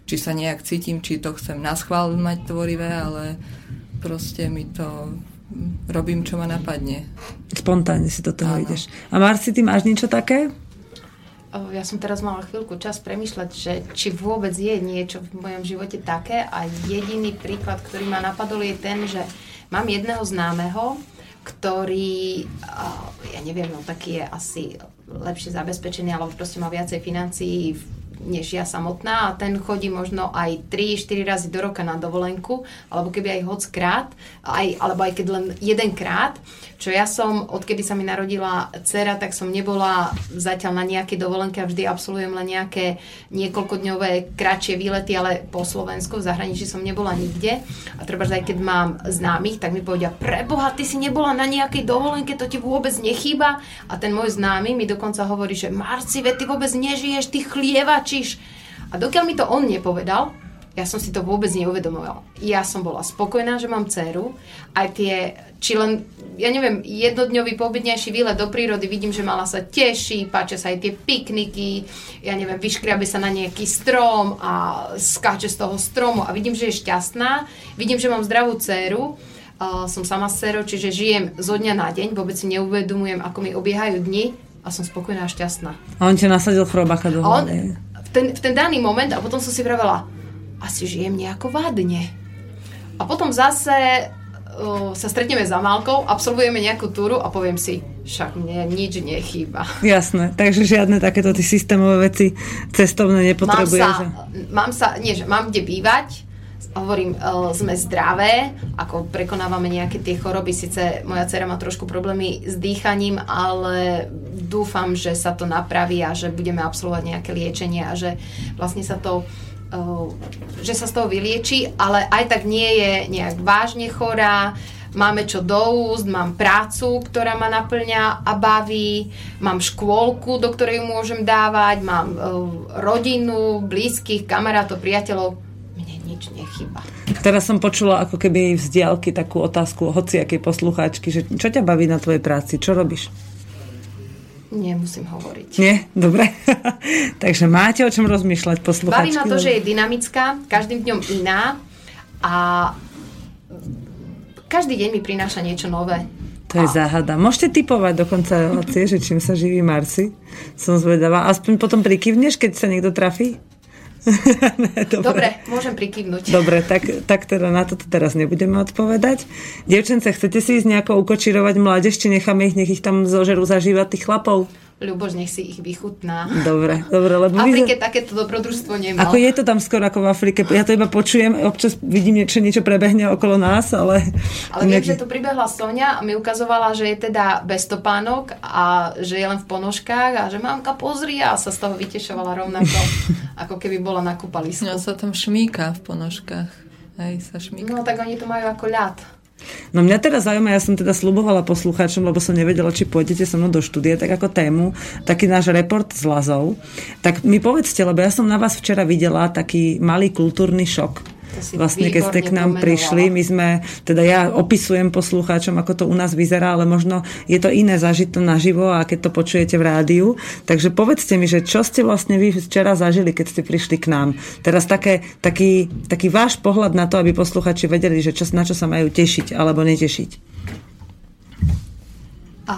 Či sa nejak cítim, či to chcem na schvál mať tvorivé, ale proste mi to robím, čo ma napadne. Spontánne si do toho Áno. ideš. A Marci, ty máš niečo také? Ja som teraz mala chvíľku čas premyšľať, že či vôbec je niečo v mojom živote také a jediný príklad, ktorý ma napadol je ten, že mám jedného známeho, ktorý, ja neviem, no taký je asi lepšie zabezpečený, alebo proste má viacej financií než ja samotná a ten chodí možno aj 3-4 razy do roka na dovolenku, alebo keby aj hoc krát, aj, alebo aj keď len jeden krát, čo ja som, odkedy sa mi narodila dcera, tak som nebola zatiaľ na nejakej dovolenke a vždy absolvujem len nejaké niekoľkodňové kratšie výlety, ale po Slovensku, v zahraničí som nebola nikde. A treba, aj keď mám známych, tak mi povedia, preboha, ty si nebola na nejakej dovolenke, to ti vôbec nechýba. A ten môj známy mi dokonca hovorí, že Marci, veď ty vôbec nežiješ, ty chlievačíš. A dokiaľ mi to on nepovedal, ja som si to vôbec neuvedomovala. Ja som bola spokojná, že mám dceru. Aj tie, či len, ja neviem, jednodňový pobytnejší výlet do prírody, vidím, že mala sa teší, páčia sa aj tie pikniky, ja neviem, vyškriabe sa na nejaký strom a skáče z toho stromu a vidím, že je šťastná. Vidím, že mám zdravú dceru. Uh, som sama s dcerou, čiže žijem zo dňa na deň, vôbec si neuvedomujem, ako mi obiehajú dni a som spokojná a šťastná. A on ťa nasadil chrobáka do hlavy. Ten, v ten daný moment a potom som si vravela, asi žijem nejako vádne. A potom zase uh, sa stretneme za Malkou, absolvujeme nejakú túru a poviem si, však mne nič nechýba. Jasné, takže žiadne takéto systémové veci cestovné Mám nepotrebuje. sa, mám sa, nie, že mám kde bývať, hovorím, uh, sme zdravé, ako prekonávame nejaké tie choroby, síce moja dcera má trošku problémy s dýchaním, ale dúfam, že sa to napraví a že budeme absolvovať nejaké liečenie a že vlastne sa to uh, že sa z toho vylieči, ale aj tak nie je nejak vážne chorá, máme čo do úst, mám prácu, ktorá ma naplňa a baví, mám škôlku, do ktorej môžem dávať, mám uh, rodinu, blízkych, kamarátov, priateľov. Nič nechyba. Teraz som počula ako keby z diálky takú otázku hociakej poslucháčky, že čo ťa baví na tvojej práci, čo robíš? Nemusím hovoriť. Nie? Dobre. <laughs> Takže máte o čom rozmýšľať poslucháčky. Baví ma to, že je dynamická, každým dňom iná a každý deň mi prináša niečo nové. To je záhada. Môžete typovať dokonca relácie, že čím sa živí Marci. Som zvedavá. Aspoň potom prikyvneš, keď sa niekto trafí? <laughs> dobre. Dobre, môžem prikyvnúť. Dobre, tak, tak teda na toto teraz nebudeme odpovedať. Dievčence, chcete si ísť nejako ukočirovať mládež, či necháme ich, nech ich tam zožerú zažívať tých chlapov? Ľuboš, nech si ich vychutná. Dobre, dobre, lebo V Afrike sme- takéto dobrodružstvo nemal. Ako je to tam skoro ako v Afrike? Ja to iba počujem, občas vidím niečo, niečo prebehne okolo nás, ale... Ale viem, že tu pribehla Sonia a mi ukazovala, že je teda bez topánok a že je len v ponožkách a že mamka pozri a sa z toho vytešovala rovnako, <laughs> ako keby bola na kúpalisku. No sa tam šmíka v ponožkách. Hej, sa šmíka. No tak oni to majú ako ľad. No mňa teda zaujíma, ja som teda slubovala poslucháčom, lebo som nevedela, či pôjdete so mnou do štúdie, tak ako tému, taký náš report z Lazov. Tak mi povedzte, lebo ja som na vás včera videla taký malý kultúrny šok. Vlastne, keď ste k nám pomenovala. prišli, my sme, teda ja opisujem poslucháčom, ako to u nás vyzerá, ale možno je to iné zažiť to naživo a keď to počujete v rádiu. Takže povedzte mi, že čo ste vlastne vy včera zažili, keď ste prišli k nám. Teraz také, taký, taký váš pohľad na to, aby posluchači vedeli, že čo, na čo sa majú tešiť alebo netešiť. A,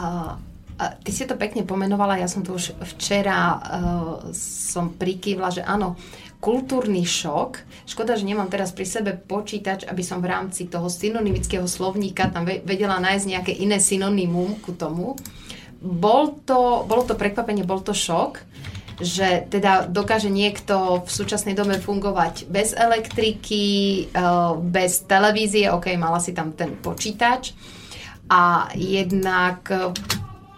a ty si to pekne pomenovala, ja som to už včera uh, som prikývla, že áno, kultúrny šok. Škoda, že nemám teraz pri sebe počítač, aby som v rámci toho synonymického slovníka tam ve- vedela nájsť nejaké iné synonymum ku tomu. Bol to, bolo to prekvapenie, bol to šok, že teda dokáže niekto v súčasnej dobe fungovať bez elektriky, eh, bez televízie, ok, mala si tam ten počítač a jednak eh,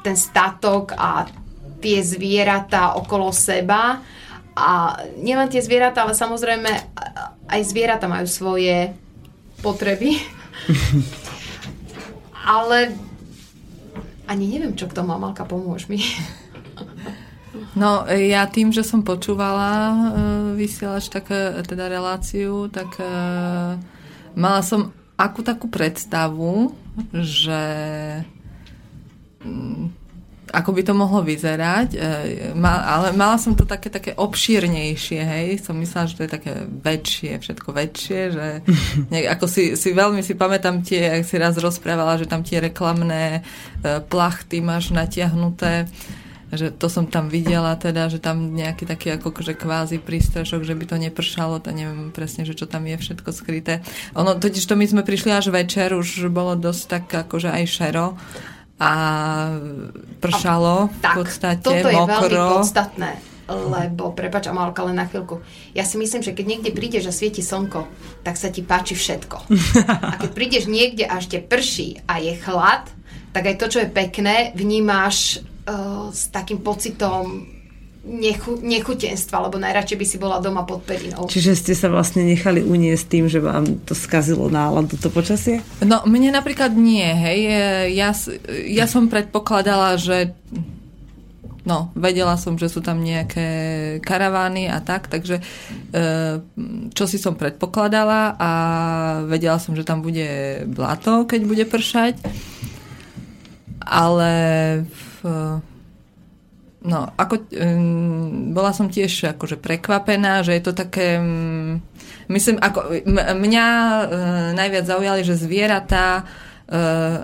ten statok a tie zvieratá okolo seba a nielen tie zvieratá, ale samozrejme aj zvieratá majú svoje potreby. <laughs> ale ani neviem, čo k tomu, Amalka, pomôž mi. No, e, ja tým, že som počúvala uh, vysielač, tak, e, teda reláciu, tak uh, mala som akú takú predstavu, že mm, ako by to mohlo vyzerať, e, ale mala som to také, také obšírnejšie, hej, som myslela, že to je také väčšie, všetko väčšie, že <laughs> ne, ako si, si veľmi si pamätám tie, ak si raz rozprávala, že tam tie reklamné e, plachty máš natiahnuté, že to som tam videla teda, že tam nejaký taký ako že kvázi prístrešok, že by to nepršalo, to neviem presne, že čo tam je všetko skryté. Ono, totiž to my sme prišli až večer, už bolo dosť tak akože aj šero a pršalo v Tak, podstate, toto je veľmi podstatné. Lebo, prepač, Amalka, len na chvíľku. Ja si myslím, že keď niekde prídeš a svieti slnko, tak sa ti páči všetko. A keď prídeš niekde a ešte prší a je chlad, tak aj to, čo je pekné, vnímáš uh, s takým pocitom nechu, nechutenstva, lebo najradšej by si bola doma pod perinou. Čiže ste sa vlastne nechali uniesť tým, že vám to skazilo náladu, to počasie? No, mne napríklad nie, hej. Ja, ja som predpokladala, že no, vedela som, že sú tam nejaké karavány a tak, takže e, čo si som predpokladala a vedela som, že tam bude blato, keď bude pršať. Ale v, no, ako, um, bola som tiež akože prekvapená, že je to také, um, myslím, ako, m- mňa uh, najviac zaujali, že zvieratá Uh,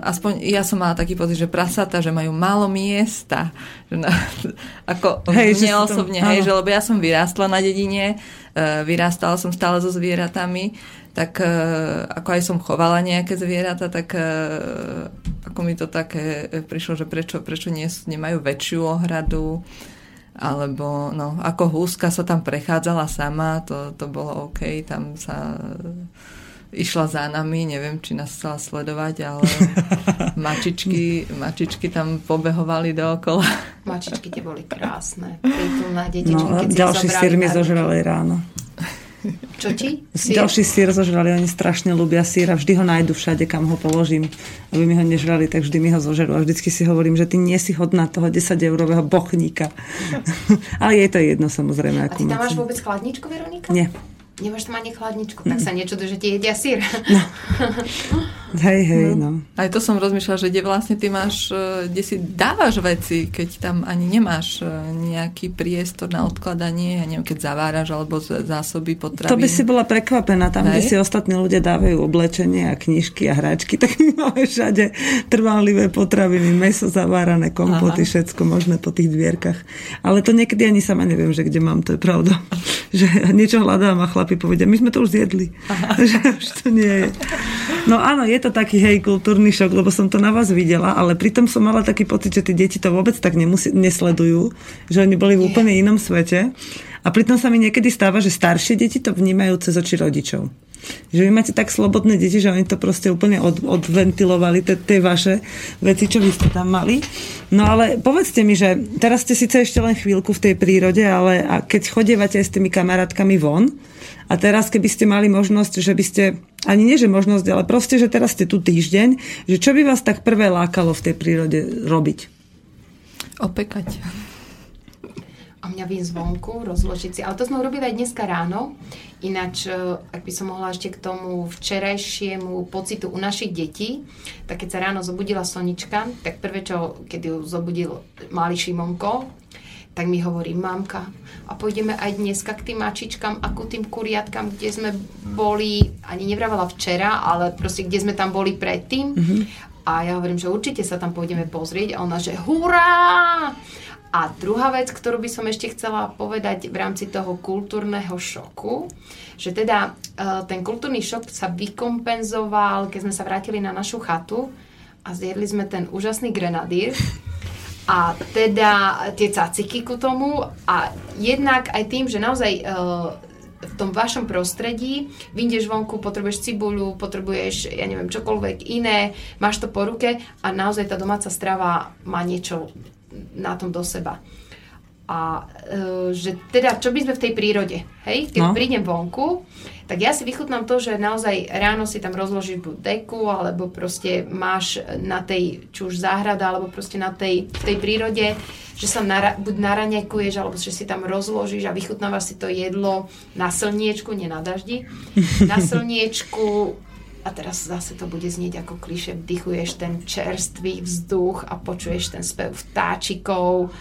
aspoň ja som mala taký pocit, že prasata, že majú málo miesta. Že na, <laughs> ako Hej, mne to- osobne, áno. hej, že lebo ja som vyrástla na dedine, uh, vyrástala som stále so zvieratami, tak uh, ako aj som chovala nejaké zvieratá, tak uh, ako mi to také eh, prišlo, že prečo, prečo nie, nemajú väčšiu ohradu, alebo no, ako húska sa tam prechádzala sama, to, to bolo OK, tam sa išla za nami, neviem, či nás chcela sledovať, ale <laughs> mačičky, mačičky tam pobehovali dookola. Mačičky tie boli krásne, prítulné detičky, No, keď ďalší sír mi zožrali ráno. Čo ti? Si... Ďalší sír zožrali, oni strašne ľúbia sír a vždy ho nájdu všade, kam ho položím. Aby mi ho nežrali, tak vždy mi ho zožerú. A vždycky si hovorím, že ty nie si hodná toho 10-eurového bochníka. <laughs> Ale je to jedno samozrejme. A ty tam máš vôbec chladničku, Veronika? Nie. Nemáš tam ani chladničku, tak sa nečuduj, že ti jedia sír. <laughs> Hej, hej, no. Aj to som rozmýšľala, že kde vlastne ty máš, e, kde si dávaš veci, keď tam ani nemáš e, nejaký priestor na odkladanie, ja neviem, keď zaváraš alebo zásoby potravín. To by si bola prekvapená. Tam, kde Hej. si ostatní ľudia dávajú oblečenie a knižky a hračky, <laughs> tak my máme všade trvanlivé potraviny, meso zavárané, kompoty, Aha. všetko možné po tých dvierkach. Ale to niekedy ani sama neviem, že kde mám, to je pravda. <laughs> Že niečo hľadám a chlapci chlapi povedia, my sme to už zjedli. <laughs> že už to nie je. No áno, je to taký hej kultúrny šok, lebo som to na vás videla, ale pritom som mala taký pocit, že tí deti to vôbec tak nemusí, nesledujú, že oni boli v úplne inom svete. A pritom sa mi niekedy stáva, že staršie deti to vnímajú cez oči rodičov. Že vy máte tak slobodné deti, že oni to proste úplne od, odventilovali, tie vaše veci, čo vy ste tam mali. No ale povedzte mi, že teraz ste síce ešte len chvíľku v tej prírode, ale a keď chodievate aj s tými kamarátkami von, a teraz, keby ste mali možnosť, že by ste, ani nie že možnosť, ale proste, že teraz ste tu týždeň, že čo by vás tak prvé lákalo v tej prírode robiť? Opekať. A mňa vím zvonku, rozložiť si. Ale to sme urobili aj dneska ráno. Ináč, e, ak by som mohla ešte k tomu včerajšiemu pocitu u našich detí, tak keď sa ráno zobudila Sonička, tak prvé, čo, keď ju zobudil malý Šimonko, tak mi hovorí, mamka, a pôjdeme aj dneska k tým mačičkám a ku tým kuriatkám, kde sme boli, ani nevravala včera, ale proste kde sme tam boli predtým. Mm-hmm. A ja hovorím, že určite sa tam pôjdeme pozrieť. A ona, že hurá! A druhá vec, ktorú by som ešte chcela povedať v rámci toho kultúrneho šoku, že teda e, ten kultúrny šok sa vykompenzoval, keď sme sa vrátili na našu chatu a zjedli sme ten úžasný grenadír <laughs> a teda tie caciky ku tomu a jednak aj tým, že naozaj e, v tom vašom prostredí, vyjdeš vonku, potrebuješ cibuľu, potrebuješ, ja neviem, čokoľvek iné, máš to po ruke a naozaj tá domáca strava má niečo na tom do seba. A e, že teda, čo by sme v tej prírode, hej? Keď no. prídem vonku, tak ja si vychutnám to, že naozaj ráno si tam rozložíš buď deku, alebo proste máš na tej, či už záhrada, alebo proste na tej, v tej prírode, že sa nara, buď naraňakuješ, alebo že si tam rozložíš a vychutnávaš si to jedlo na slniečku, nie na daždi, <laughs> na slniečku, a teraz zase to bude znieť ako kliše, vdychuješ ten čerstvý vzduch a počuješ ten spev vtáčikov.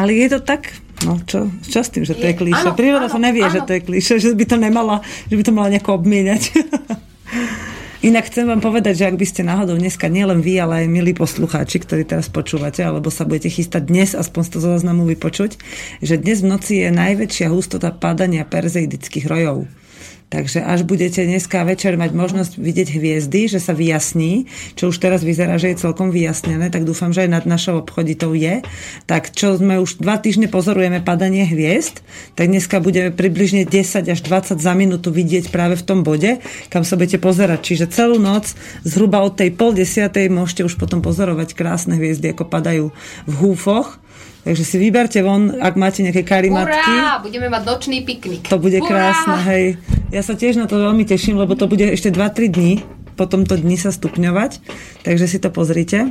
Ale je to tak, no čo, čo s tým, že to je, je klíše? Príroda to nevie, áno. že to je klíše, že by to nemala, že by to mala nejako obmieniať. <laughs> Inak chcem vám povedať, že ak by ste náhodou dneska nielen vy, ale aj milí poslucháči, ktorí teraz počúvate, alebo sa budete chystať dnes, aspoň z toho záznamu vypočuť, že dnes v noci je najväčšia hustota padania perzeidických rojov. Takže až budete dneska večer mať možnosť vidieť hviezdy, že sa vyjasní, čo už teraz vyzerá, že je celkom vyjasnené, tak dúfam, že aj nad našou obchoditou je. Tak čo sme už dva týždne pozorujeme padanie hviezd, tak dneska budeme približne 10 až 20 za minútu vidieť práve v tom bode, kam sa budete pozerať. Čiže celú noc, zhruba od tej pol desiatej, môžete už potom pozorovať krásne hviezdy, ako padajú v húfoch Takže si vyberte von, ak máte nejaké karimatky. Urá, budeme mať nočný piknik. To bude Urá! krásne, hej. Ja sa tiež na to veľmi teším, lebo to bude ešte 2-3 dní, po tomto dni sa stupňovať, takže si to pozrite.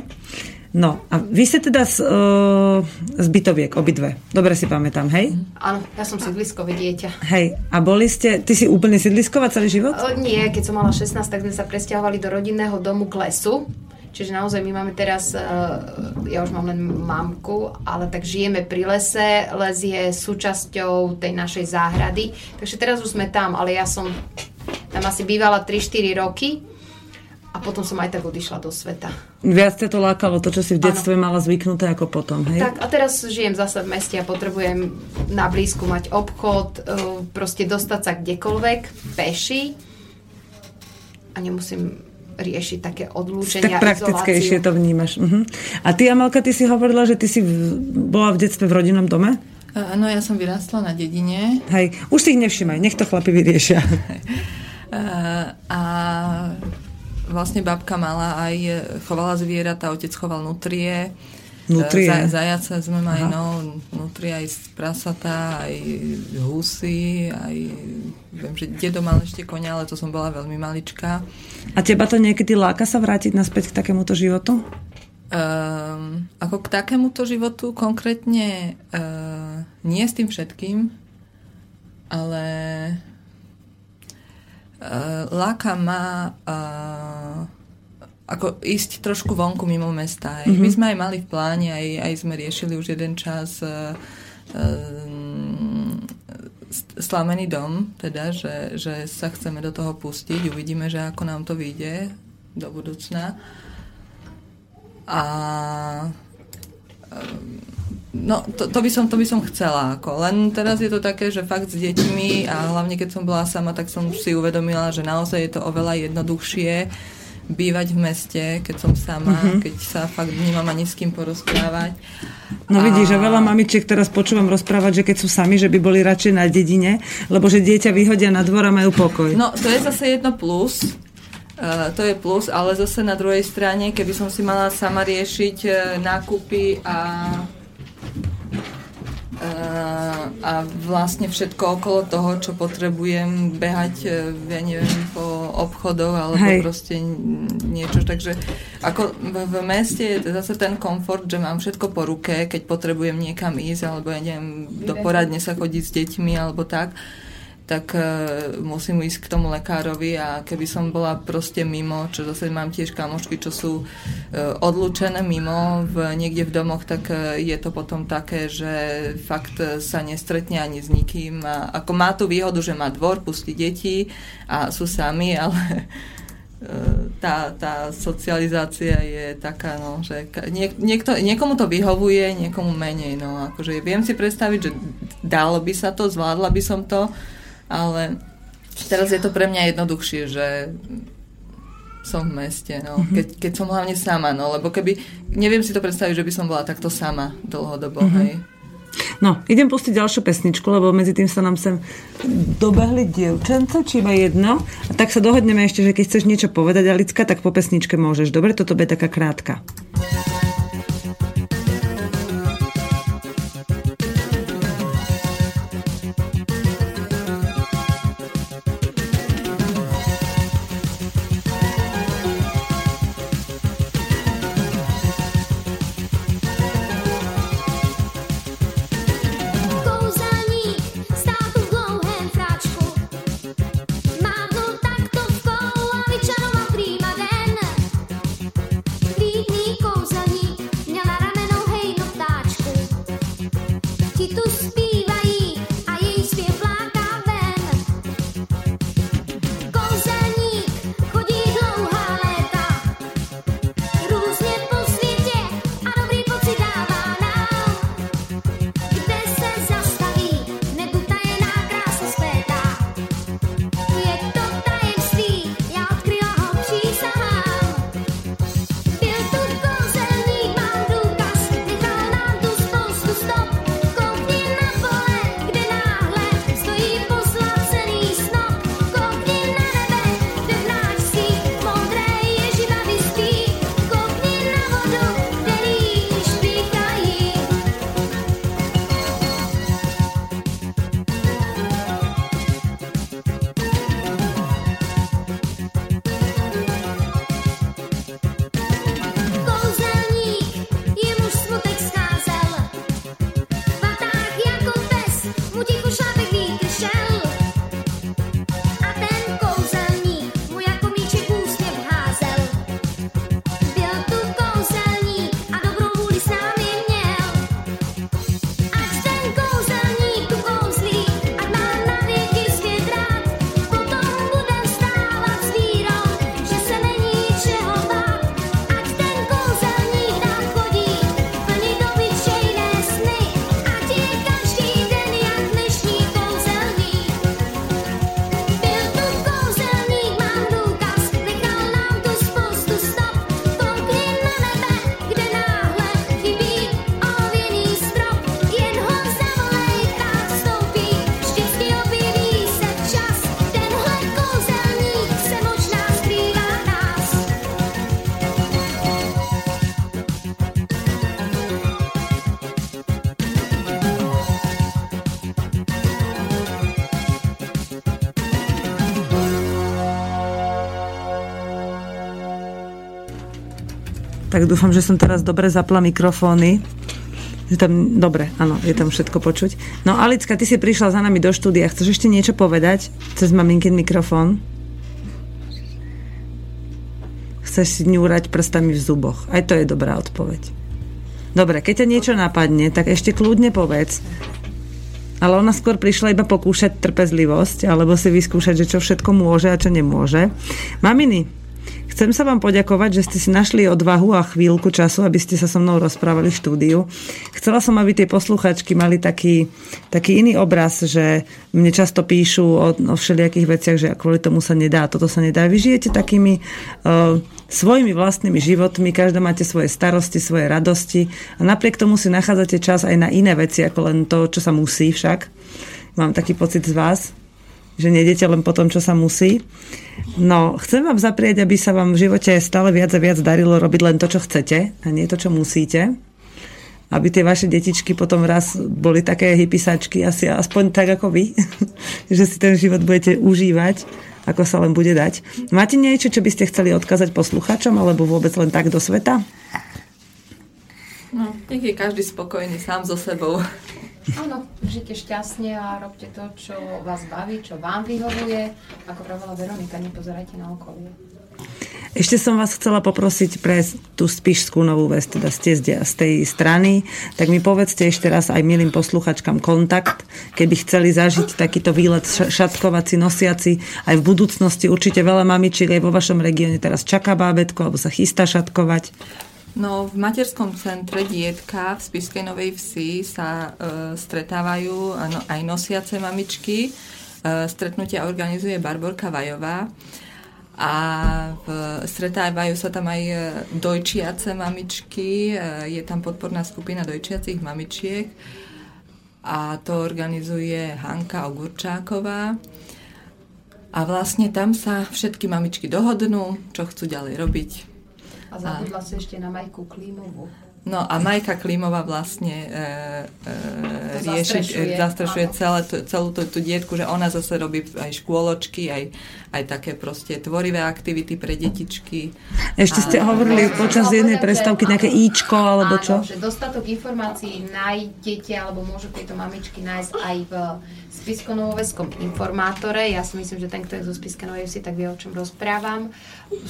No, a vy ste teda z, uh, z bytoviek, obidve. Dobre si pamätám, hej? Áno, ja som sídliskové dieťa. Hej, a boli ste, ty si úplne sídlisková celý život? Uh, nie, keď som mala 16, tak sme sa presťahovali do rodinného domu k lesu Čiže naozaj my máme teraz, eh, ja už mám len mamku, ale tak žijeme pri lese, les je súčasťou tej našej záhrady, takže teraz už sme tam, ale ja som tam asi bývala 3-4 roky a potom som aj tak odišla do sveta. Viac ste to lákalo, to, čo si v detstve ano. mala zvyknuté ako potom, hej? Tak a teraz žijem zase v meste a potrebujem na blízku mať obchod, eh, proste dostať sa kdekoľvek, peši a nemusím riešiť také odlúčenia, Tak praktickejšie to vnímaš. Uh-huh. A ty, Amelka, ty si hovorila, že ty si v, bola v detstve v rodinnom dome? Áno, ja som vyrástla na dedine. Hej, už si ich nevšimaj, nech to chlapi vyriešia. <laughs> a vlastne babka mala aj, chovala zvieratá, otec choval nutrie. Nutrie. Za, zajace sme mali, Aha. no, nutrie aj prasatá, aj husy, aj viem, že dedo mal ešte konia, ale to som bola veľmi maličká. A teba to niekedy láka sa vrátiť naspäť k takémuto životu? Um, ako k takémuto životu konkrétne uh, nie s tým všetkým, ale uh, láka ma uh, ako ísť trošku vonku mimo mesta. Mm-hmm. My sme aj mali v pláne, aj, aj sme riešili už jeden čas uh, slamený dom, teda, že, že sa chceme do toho pustiť. Uvidíme, že ako nám to vyjde do budúcna. A um, No, to, to, by som, to by som chcela. Ako. Len teraz je to také, že fakt s deťmi a hlavne keď som bola sama, tak som si uvedomila, že naozaj je to oveľa jednoduchšie bývať v meste, keď som sama, Mhm. keď sa fakt nemám ani s kým porozprávať. No A- vidíš, že veľa mamičiek teraz počúvam rozprávať, že keď sú sami, že by boli radšej na dedine, lebo že dieťa vyhodia na dvor a majú pokoj. No, to je zase jedno plus. Uh, to je plus, ale zase na druhej strane, keby som si mala sama riešiť uh, nákupy a a vlastne všetko okolo toho, čo potrebujem behať, uh, ja neviem, po obchodoch alebo Hej. proste niečo. Takže ako v, v meste je zase ten komfort, že mám všetko po ruke, keď potrebujem niekam ísť alebo ja neviem, do poradne sa chodiť s deťmi alebo tak tak e, musím ísť k tomu lekárovi a keby som bola proste mimo, čo zase mám tiež kamošky, čo sú e, odlúčené mimo v, niekde v domoch, tak e, je to potom také, že fakt sa nestretne ani s nikým. A, ako má tú výhodu, že má dvor, pustí deti a sú sami, <laughs> ale tá, tá socializácia je taká, no, že niek- niekto, niekomu to vyhovuje, niekomu menej. No, akože viem si predstaviť, že dalo by sa to, zvládla by som to, ale teraz je to pre mňa jednoduchšie, že som v meste, no. Mhm. keď, keď som hlavne sama, no, lebo keby, neviem si to predstaviť, že by som bola takto sama dlhodobo, Mhm. hej. No, idem pustiť ďalšiu pesničku, lebo medzi tým sa nám sem dobehli dievčence, či iba jedno. A tak sa dohodneme ešte, že keď chceš niečo povedať, Alicka, tak po pesničke môžeš. Dobre, toto bude taká krátka. Tak dúfam, že som teraz dobre zapla mikrofóny. Že tam, dobre, áno, je tam všetko počuť. No Alicka, ty si prišla za nami do štúdia. Chceš ešte niečo povedať cez maminkin mikrofón? Chceš si ňúrať prstami v zuboch. Aj to je dobrá odpoveď. Dobre, keď ťa niečo napadne, tak ešte kľudne povedz. Ale ona skôr prišla iba pokúšať trpezlivosť, alebo si vyskúšať, že čo všetko môže a čo nemôže. Maminy, Chcem sa vám poďakovať, že ste si našli odvahu a chvíľku času, aby ste sa so mnou rozprávali v štúdiu. Chcela som, aby tie posluchačky mali taký, taký iný obraz, že mne často píšu o, o všelijakých veciach, že kvôli tomu sa nedá, toto sa nedá. Vy žijete takými uh, svojimi vlastnými životmi, každá máte svoje starosti, svoje radosti a napriek tomu si nachádzate čas aj na iné veci, ako len to, čo sa musí však. Mám taký pocit z vás že nejdete len po tom, čo sa musí. No, chcem vám zaprieť, aby sa vám v živote stále viac a viac darilo robiť len to, čo chcete a nie to, čo musíte. Aby tie vaše detičky potom raz boli také hypisačky, asi aspoň tak ako vy, <laughs> že si ten život budete užívať, ako sa len bude dať. Máte niečo, čo by ste chceli odkázať posluchačom, alebo vôbec len tak do sveta? No, nech je každý spokojný sám so sebou. Áno, žite šťastne a robte to, čo vás baví, čo vám vyhovuje. Ako pravila Veronika, nepozerajte na okolie. Ešte som vás chcela poprosiť pre tú Spišskú novú vest, teda ste z tej strany, tak mi povedzte ešte raz aj milým posluchačkám kontakt, keby chceli zažiť takýto výlet šatkovací, nosiaci aj v budúcnosti. Určite veľa mamičiek aj vo vašom regióne teraz čaká bábetko alebo sa chystá šatkovať. No, v materskom centre Dietka v Spiskej Novej Vsi sa e, stretávajú ano, aj nosiace mamičky. E, stretnutia organizuje Barborka Vajová a v, stretávajú sa tam aj e, dojčiace mamičky. E, je tam podporná skupina dojčiacich mamičiek a to organizuje Hanka Ogurčáková. A vlastne tam sa všetky mamičky dohodnú, čo chcú ďalej robiť a zabudla si ešte na Majku Klímovú. No a Majka Klímová vlastne e, e, rieši, zastrešuje, zastrešuje celé, celú tú, tú dietku, že ona zase robí aj škôločky, aj, aj také proste tvorivé aktivity pre detičky. Ešte ste a, hovorili no, počas jednej prestávky nejaké íčko, alebo čo? Áno, že dostatok informácií nájdete, alebo môžu tieto mamičky nájsť aj v Spisko-Novoveskom informátore. Ja si myslím, že ten, kto je zo Spisko-Novej vsi, tak vie, o čom rozprávam.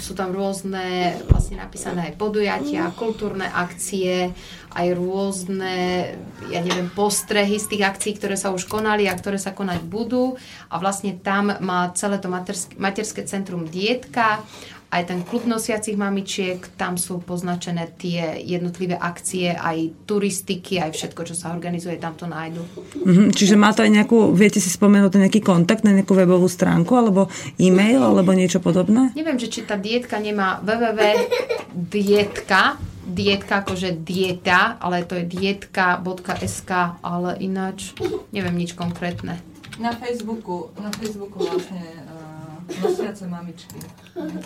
Sú tam rôzne, vlastne napísané aj podujatia, kultúrne akcie, aj rôzne, ja neviem, postrehy z tých akcií, ktoré sa už konali a ktoré sa konať budú. A vlastne tam má celé to materské, materské centrum Dietka aj ten klub nosiacich mamičiek, tam sú poznačené tie jednotlivé akcie, aj turistiky, aj všetko, čo sa organizuje, tam to nájdu. Mm-hmm, čiže má to aj nejakú, viete si spomenúť nejaký kontakt na nejakú webovú stránku, alebo e-mail, alebo niečo podobné? Neviem, že či tá dietka nemá www.dietka, dietka akože dieta, ale to je dietka.sk, ale ináč neviem nič konkrétne. Na Facebooku, na Facebooku vlastne Nosiace mamičky.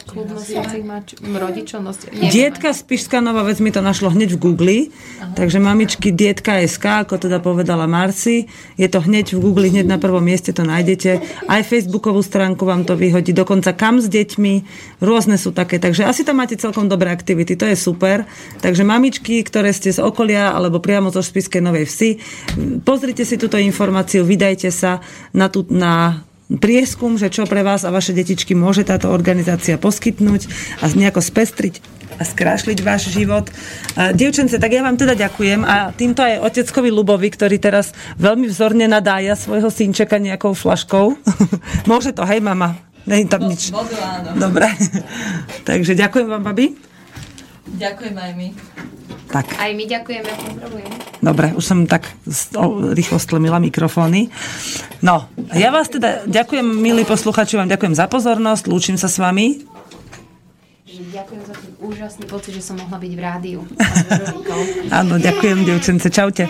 Klub nosiacich mač- rodičov nosia... Dietka Spišská Nová vec mi to našlo hneď v Google, Aha. takže mamičky Dietka SK, ako teda povedala Marci, je to hneď v Google, hneď na prvom mieste to nájdete. Aj Facebookovú stránku vám to vyhodí, dokonca kam s deťmi, rôzne sú také, takže asi tam máte celkom dobré aktivity, to je super. Takže mamičky, ktoré ste z okolia alebo priamo zo Spiskej Novej Vsi, pozrite si túto informáciu, vydajte sa na, tú, na prieskum, že čo pre vás a vaše detičky môže táto organizácia poskytnúť a nejako spestriť a skrášliť váš život. Dievčence, tak ja vám teda ďakujem a týmto aj oteckovi Lubovi, ktorý teraz veľmi vzorne nadája svojho synčeka nejakou flaškou. <laughs> môže to, hej mama? Není tam nič. Dobre. <laughs> Takže ďakujem vám, babi. Ďakujem aj my. Tak. Aj my ďakujeme, pozdravujeme. Dobre, už som tak rýchlo stlemila mikrofóny. No, ja vás teda ďakujem, milí posluchači, vám ďakujem za pozornosť, lúčim sa s vami. Ďakujem za ten úžasný pocit, že som mohla byť v rádiu. <laughs> Áno, ďakujem, devčence, čaute.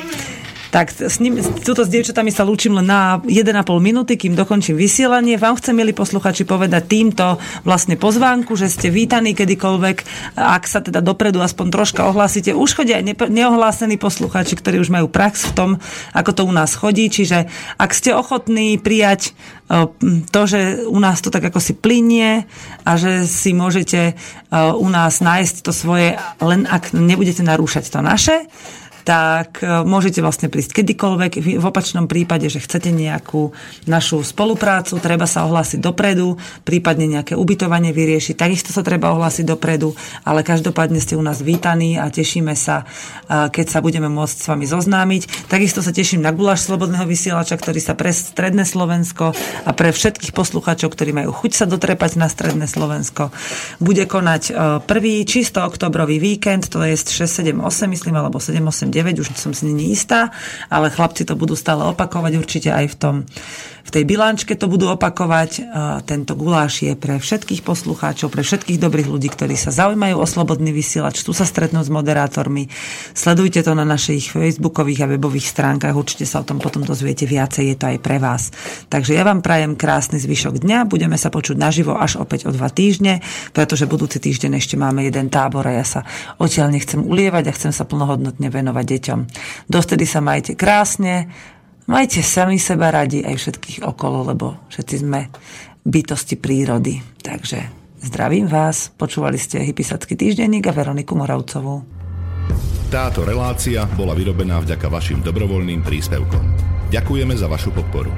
Tak s ním, túto s dievčatami sa lúčim len na 1,5 minúty, kým dokončím vysielanie. Vám chcem, milí posluchači, povedať týmto vlastne pozvánku, že ste vítaní kedykoľvek, ak sa teda dopredu aspoň troška ohlásite. Už chodia aj neohlásení posluchači, ktorí už majú prax v tom, ako to u nás chodí. Čiže ak ste ochotní prijať to, že u nás to tak ako si plinie a že si môžete u nás nájsť to svoje, len ak nebudete narúšať to naše, tak e, môžete vlastne prísť kedykoľvek. V opačnom prípade, že chcete nejakú našu spoluprácu, treba sa ohlásiť dopredu, prípadne nejaké ubytovanie vyriešiť, takisto sa treba ohlásiť dopredu, ale každopádne ste u nás vítaní a tešíme sa, e, keď sa budeme môcť s vami zoznámiť. Takisto sa teším na guláš Slobodného vysielača, ktorý sa pre Stredné Slovensko a pre všetkých poslucháčov, ktorí majú chuť sa dotrepať na Stredné Slovensko, bude konať e, prvý čisto oktobrový víkend, to je 6, 7, 8, myslím, alebo 7, 8, 9, už som si istá, ale chlapci to budú stále opakovať určite aj v tom v tej bilančke to budú opakovať. E, Tento guláš je pre všetkých poslucháčov, pre všetkých dobrých ľudí, ktorí sa zaujímajú o slobodný vysielač, tu sa stretnú s moderátormi. Sledujte to na našich facebookových a webových stránkach, určite sa o tom potom dozviete viacej, je to aj pre vás. Takže ja vám prajem krásny zvyšok dňa, budeme sa počuť naživo až opäť o dva týždne, pretože budúci týždeň ešte máme jeden tábor a ja sa odtiaľ nechcem ulievať a chcem sa plnohodnotne venovať deťom. Dostedy sa majte krásne, majte sami seba radi aj všetkých okolo, lebo všetci sme bytosti prírody. Takže zdravím vás, počúvali ste Hypisacký týždenník a Veroniku Moravcovú. Táto relácia bola vyrobená vďaka vašim dobrovoľným príspevkom. Ďakujeme za vašu podporu.